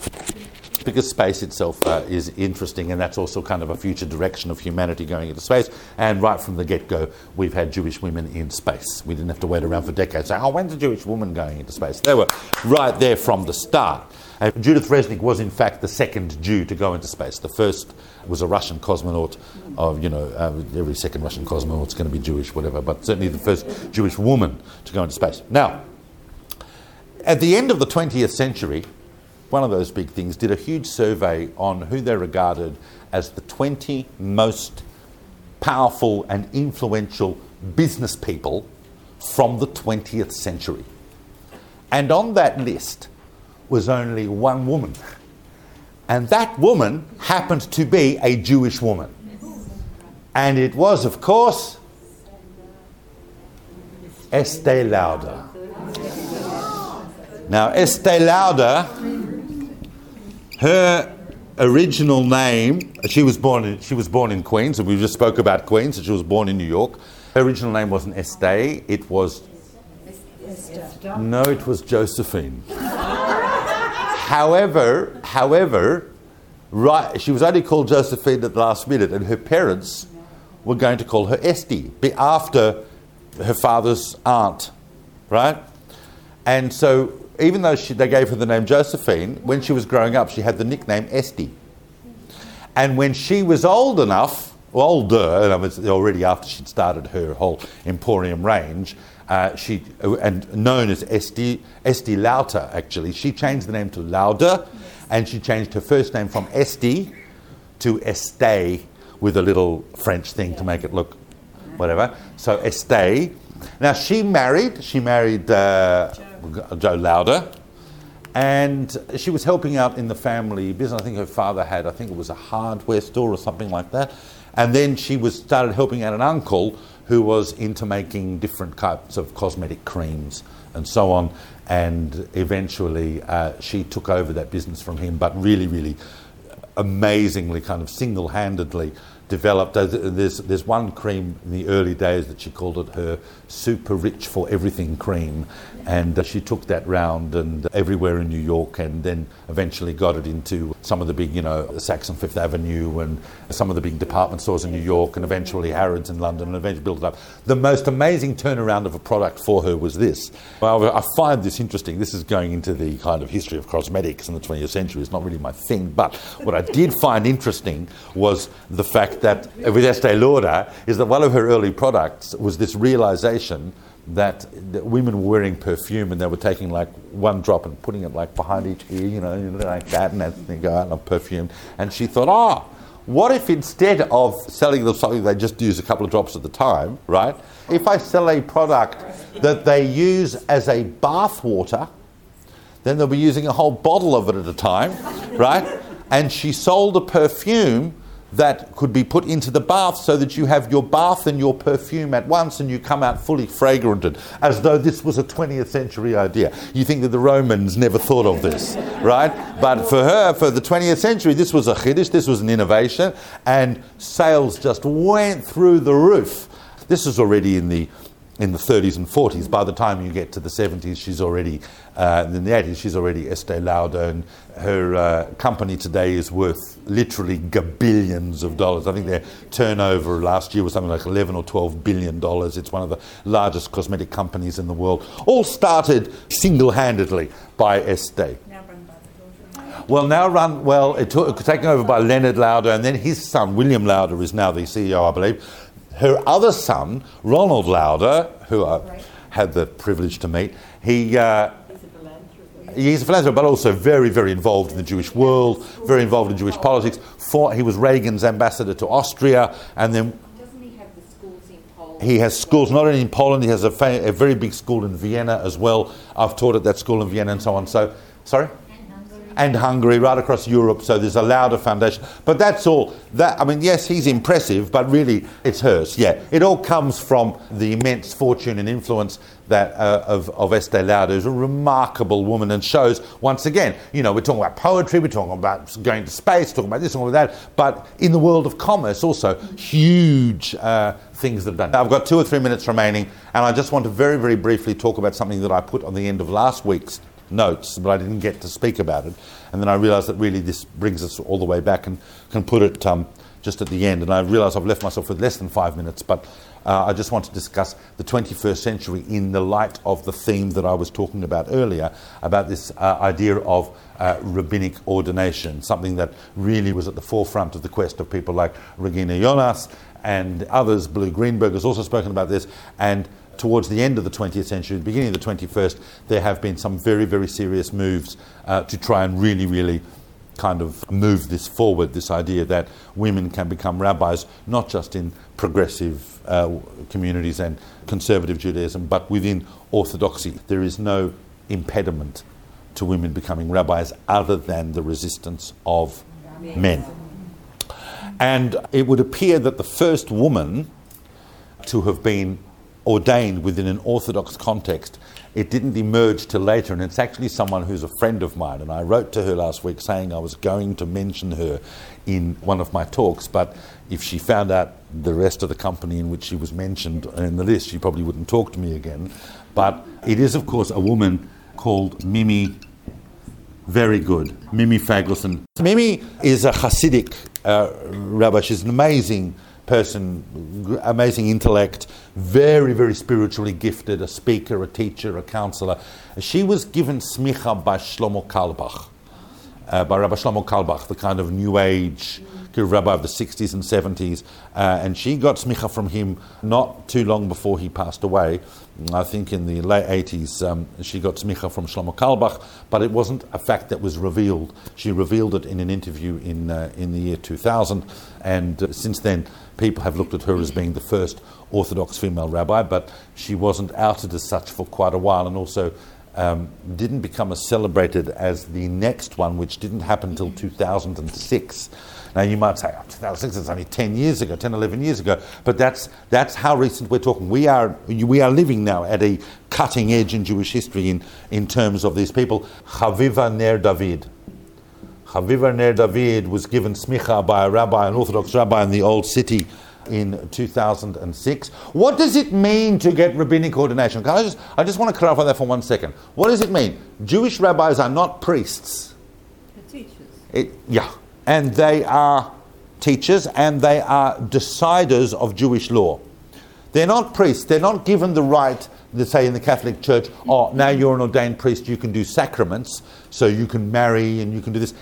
because space itself uh, is interesting, and that's also kind of a future direction of humanity going into space. And right from the get go, we've had Jewish women in space. We didn't have to wait around for decades. Say, oh, when's a Jewish woman going into space? They were right there from the start. And Judith Resnik was, in fact, the second Jew to go into space. The first was a Russian cosmonaut. Of you know, uh, every second Russian cosmonaut is going to be Jewish, whatever. But certainly the first Jewish woman to go into space. Now, at the end of the 20th century, one of those big things, did a huge survey on who they regarded as the 20 most powerful and influential business people from the 20th century. And on that list was only one woman. And that woman happened to be a Jewish woman. And it was, of course, Estee Lauder. Now, Estee Lauder her original name, she was born in, she was born in Queens, and we just spoke about Queens, so she was born in New York. Her original name wasn't Estee, it was. Esther. No, it was Josephine. however, however, right, she was only called Josephine at the last minute, and her parents were going to call her Esty after her father's aunt, right? And so even though she, they gave her the name Josephine, when she was growing up, she had the nickname Esty. And when she was old enough, well, older, and I was already after she'd started her whole Emporium range, uh, she and known as Estee, Estee Lauder, actually, she changed the name to Lauder, and she changed her first name from Esty to Estee with a little French thing to make it look whatever. So Estee. Now she married. She married. Uh, Joe Lauder. And she was helping out in the family business. I think her father had, I think it was a hardware store or something like that. And then she was started helping out an uncle who was into making different types of cosmetic creams and so on. And eventually uh, she took over that business from him, but really, really amazingly, kind of single handedly developed. There's, there's one cream in the early days that she called it her super rich for everything cream. And uh, she took that round and everywhere in New York and then eventually got it into some of the big, you know, Saks on Fifth Avenue and some of the big department stores in New York and eventually Harrods in London and eventually built it up. The most amazing turnaround of a product for her was this. Well, I find this interesting. This is going into the kind of history of cosmetics in the 20th century. It's not really my thing. But what I did find interesting was the fact that with Estee Lauder is that one of her early products was this realization that, women were wearing perfume and they were taking like one drop and putting it like behind each ear, you know, like that, and they go out on perfume. And she thought, oh, what if instead of selling them something they just use a couple of drops at the time, right? If I sell a product that they use as a bath water, then they'll be using a whole bottle of it at a time, right? And she sold a perfume that could be put into the bath so that you have your bath and your perfume at once and you come out fully fragranted, as though this was a 20th century idea. You think that the Romans never thought of this, right? But for her, for the 20th century, this was a chiddush, this was an innovation, and sales just went through the roof. This was already in the in the 30s and 40s. By the time you get to the 70s, she's already, uh, in the 80s, she's already Estee Lauder, and her uh, company today is worth literally billions of dollars. I think their turnover last year was something like 11 or 12 billion dollars. It's one of the largest cosmetic companies in the world. All started single handedly by Estee. Well, now run, well, it took, taken over by Leonard Lauder, and then his son, William Lauder, is now the CEO, I believe her other son, Ronald Lauder, who I right. had the privilege to meet, he. Uh, He's a philanthropist, but also very, very involved in the Jewish world, very involved in Jewish politics. For, he was Reagan's ambassador to Austria, and then he the schools in Poland? He has schools not only in Poland. He has a, fa- a, very big school in Vienna as well. I've taught at that school in Vienna and so on. So, sorry. And Hungary, right across Europe. So there's a Lauder foundation. But that's all. That I mean, yes, he's impressive, but really, it's hers. Yeah, it all comes from the immense fortune and influence that uh, of, of Estee Lauder, a remarkable woman, and shows once again. You know, we're talking about poetry, we're talking about going to space, talking about this, talking about that, but in the world of commerce, also huge. Uh, things that are done. I've got two or three minutes remaining, and I just want to very, very briefly talk about something that I put on the end of last week's notes, but I didn't get to speak about it. And then I realised that really this brings us all the way back and can put it um, just at the end. And I realise I've left myself with less than five minutes, but uh, I just want to discuss the 21st century in the light of the theme that I was talking about earlier about this uh, idea of uh, rabbinic ordination, something that really was at the forefront of the quest of people like Regina Jonas and others. Blu Greenberg has also spoken about this. And towards the end of the 20th century, the beginning of the 21st, there have been some very, very serious moves uh, to try and really, really kind of move this forward this idea that women can become rabbis, not just in progressive uh, communities and conservative Judaism, but within Orthodoxy. There is no impediment to women becoming rabbis other than the resistance of men. And it would appear that the first woman to have been ordained within an Orthodox context, it didn't emerge till later. And it's actually someone who's a friend of mine. And I wrote to her last week saying I was going to mention her in one of my talks. But if she found out the rest of the company in which she was mentioned in the list, she probably wouldn't talk to me again. But it is, of course, a woman called Mimi very good. Mimi Feigelson. Mimi is a Hasidic uh, rabbi. She's an amazing person, amazing intellect, very, very spiritually gifted, a speaker, a teacher, a counselor. She was given smicha by Shlomo Carlebach, uh, by Rabbi Shlomo Carlebach, the kind of New Age rabbi of the 60s and 70s, uh, and she got smicha from him not too long before he passed away. I think in the late 80s, um, she got smicha from Shlomo Carlebach, but it wasn't a fact that was revealed. She revealed it in an interview in, uh, in the year 2000, and uh, since then, people have looked at her as being the first Orthodox female rabbi, but she wasn't outed as such for quite a while, and also um, didn't become as celebrated as the next one, which didn't happen until 2006. Now you might say, oh, 2006 is only 10 years ago, 10, 11 years ago, but that's, that's how recent we're talking. We are, we are living now at a cutting edge in Jewish history in, in terms of these people. Chaviva Ner David. Chaviva Ner David was given smicha by a rabbi, an Orthodox rabbi in the old city in 2006. What does it mean to get rabbinic ordination? Can I just, I just want to clarify that for one second. What does it mean? Jewish rabbis are not priests. The teachers. It, yeah, and they are teachers and they are deciders of Jewish law. They're not priests, they're not given the right, to say in the Catholic Church, oh, now you're an ordained priest, you can do sacraments, so you can marry and you can do this.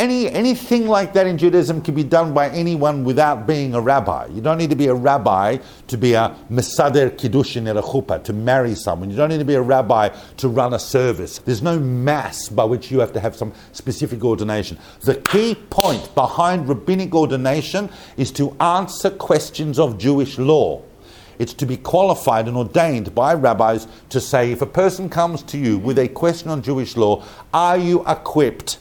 Any, anything like that in Judaism can be done by anyone without being a rabbi. You don't need to be a rabbi to be a mesader kiddushin at a chuppah, to marry someone. You don't need to be a rabbi to run a service. There's no mass by which you have to have some specific ordination. The key point behind rabbinic ordination is to answer questions of Jewish law. It's to be qualified and ordained by rabbis to say if a person comes to you with a question on Jewish law, are you equipped?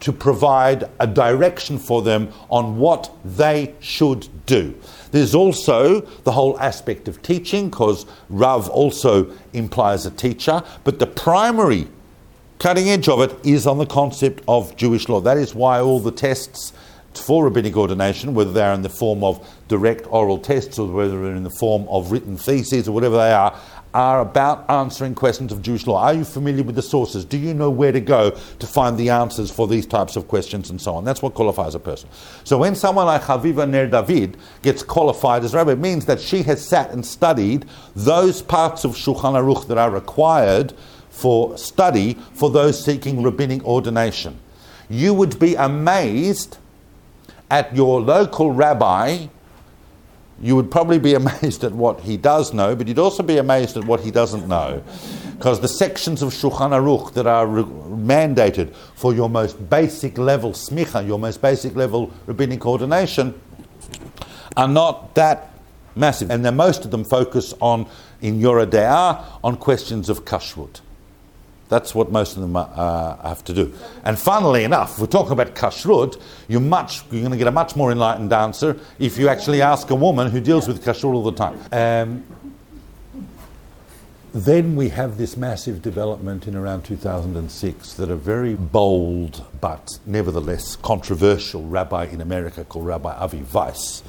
To provide a direction for them on what they should do. There's also the whole aspect of teaching, because Rav also implies a teacher, but the primary cutting edge of it is on the concept of Jewish law. That is why all the tests for rabbinic ordination, whether they're in the form of direct oral tests or whether they're in the form of written theses or whatever they are, are about answering questions of Jewish law. Are you familiar with the sources? Do you know where to go to find the answers for these types of questions and so on? That's what qualifies a person. So when someone like Chaviva Ner David gets qualified as rabbi, it means that she has sat and studied those parts of Shulchan Aruch that are required for study for those seeking rabbinic ordination. You would be amazed at your local rabbi you would probably be amazed at what he does know, but you'd also be amazed at what he doesn't know. Because the sections of Shulchan Aruch that are re- mandated for your most basic level smicha, your most basic level rabbinic ordination, are not that massive. And most of them focus on, in Yoreh De'ah, on questions of kashrut. That's what most of them uh, have to do. And funnily enough, we're talking about kashrut. You're much, you're going to get a much more enlightened answer if you actually ask a woman who deals with kashrut all the time. Um, then we have this massive development in around 2006 that a very bold but nevertheless controversial rabbi in America called Rabbi Avi Weiss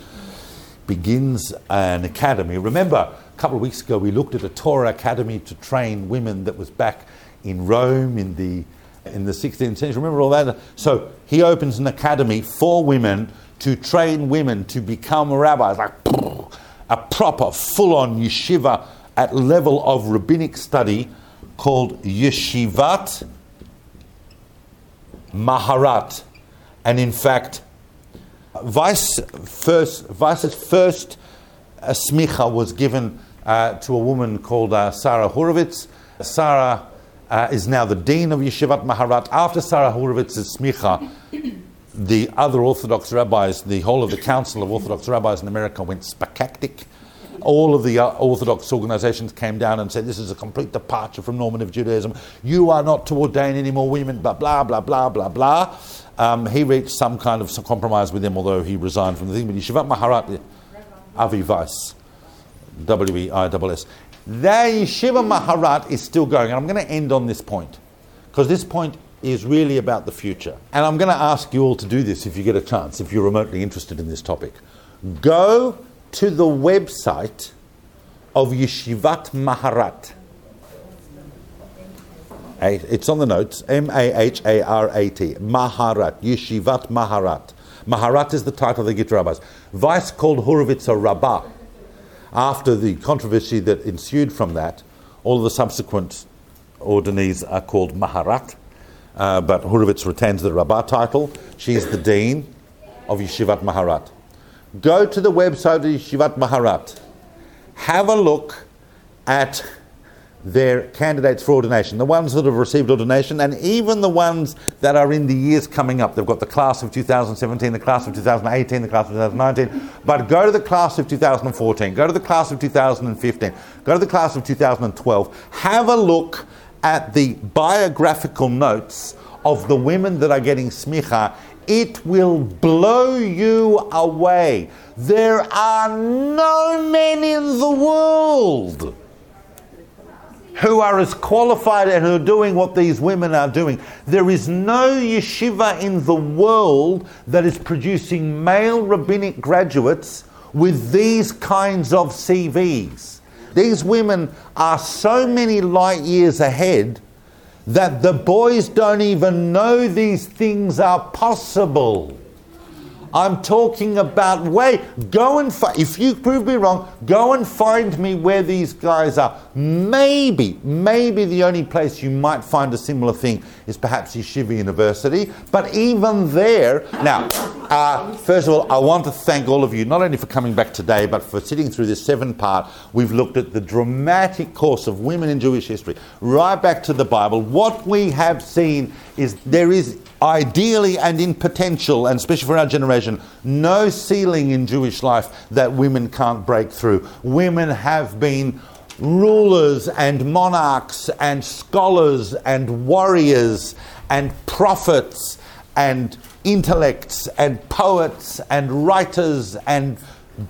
begins an academy. Remember, a couple of weeks ago we looked at a Torah academy to train women that was back in Rome in the in the 16th century. Remember all that? So he opens an academy for women to train women to become rabbis, like a proper, full-on yeshiva at level of rabbinic study called Yeshivat Maharat. And in fact, Weiss first, Weiss's first uh, smicha was given uh, to a woman called uh, Sarah Hurwitz. Sarah uh, is now the dean of Yeshivat Maharat. After Sarah Hurwitz's smicha, the other Orthodox rabbis, the whole of the Council of Orthodox Rabbis in America went spakaktic. All of the uh, Orthodox organizations came down and said, This is a complete departure from normative Judaism. You are not to ordain any more women, blah, blah, blah, blah, blah, blah. Um, he reached some kind of compromise with them, although he resigned from the thing. But Yeshivat Maharat, Avi Weiss, W E I S S. Their Yeshiva Maharat is still going. And I'm going to end on this point, because this point is really about the future. And I'm going to ask you all to do this if you get a chance, if you're remotely interested in this topic. Go to the website of Yeshivat Maharat. It's on the notes. M A H A R A T. Maharat. Yeshivat Maharat. Maharat is the title they give to rabbis. Weiss called Hurwitz a rabbah. After the controversy that ensued from that, all the subsequent ordinees are called Maharat, uh, but Hurwitz retains the rabbah title. She's the dean of Yeshivat Maharat. Go to the website of Yeshivat Maharat. Have a look at their candidates for ordination, the ones that have received ordination, and even the ones that are in the years coming up. They've got the class of 2017, the class of 2018, the class of 2019. But go to the class of 2014, go to the class of 2015, go to the class of 2012. Have a look at the biographical notes of the women that are getting smicha. It will blow you away. There are no men in the world who are as qualified and who are doing what these women are doing. There is no yeshiva in the world that is producing male rabbinic graduates with these kinds of CVs. These women are so many light years ahead that the boys don't even know these things are possible. I'm talking about way. Go and find, if you prove me wrong, go and find me where these guys are. Maybe, maybe the only place you might find a similar thing is perhaps Yeshiva University. But even there, now, uh, first of all, I want to thank all of you, not only for coming back today, but for sitting through this seven part. We've looked at the dramatic course of women in Jewish history, right back to the Bible. What we have seen is there is ideally and in potential, and especially for our generation, no ceiling in Jewish life that women can't break through. Women have been rulers and monarchs and scholars and warriors and prophets and intellects and poets and writers and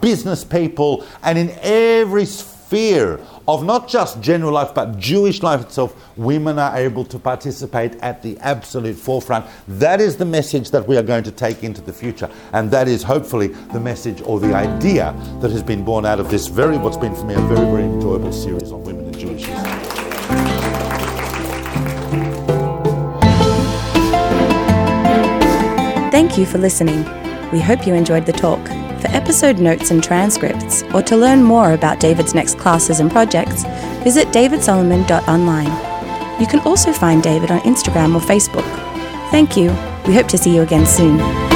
business people and in every sphere of not just general life but Jewish life itself, women are able to participate at the absolute forefront. That is the message that we are going to take into the future, and that is hopefully the message or the idea that has been born out of this very, what's been for me a very, very enjoyable series on women in Jewish history. Thank you for listening. We hope you enjoyed the talk. For episode notes and transcripts, or to learn more about David's next classes and projects, visit davidsolomon.online. You can also find David on Instagram or Facebook. Thank you. We hope to see you again soon.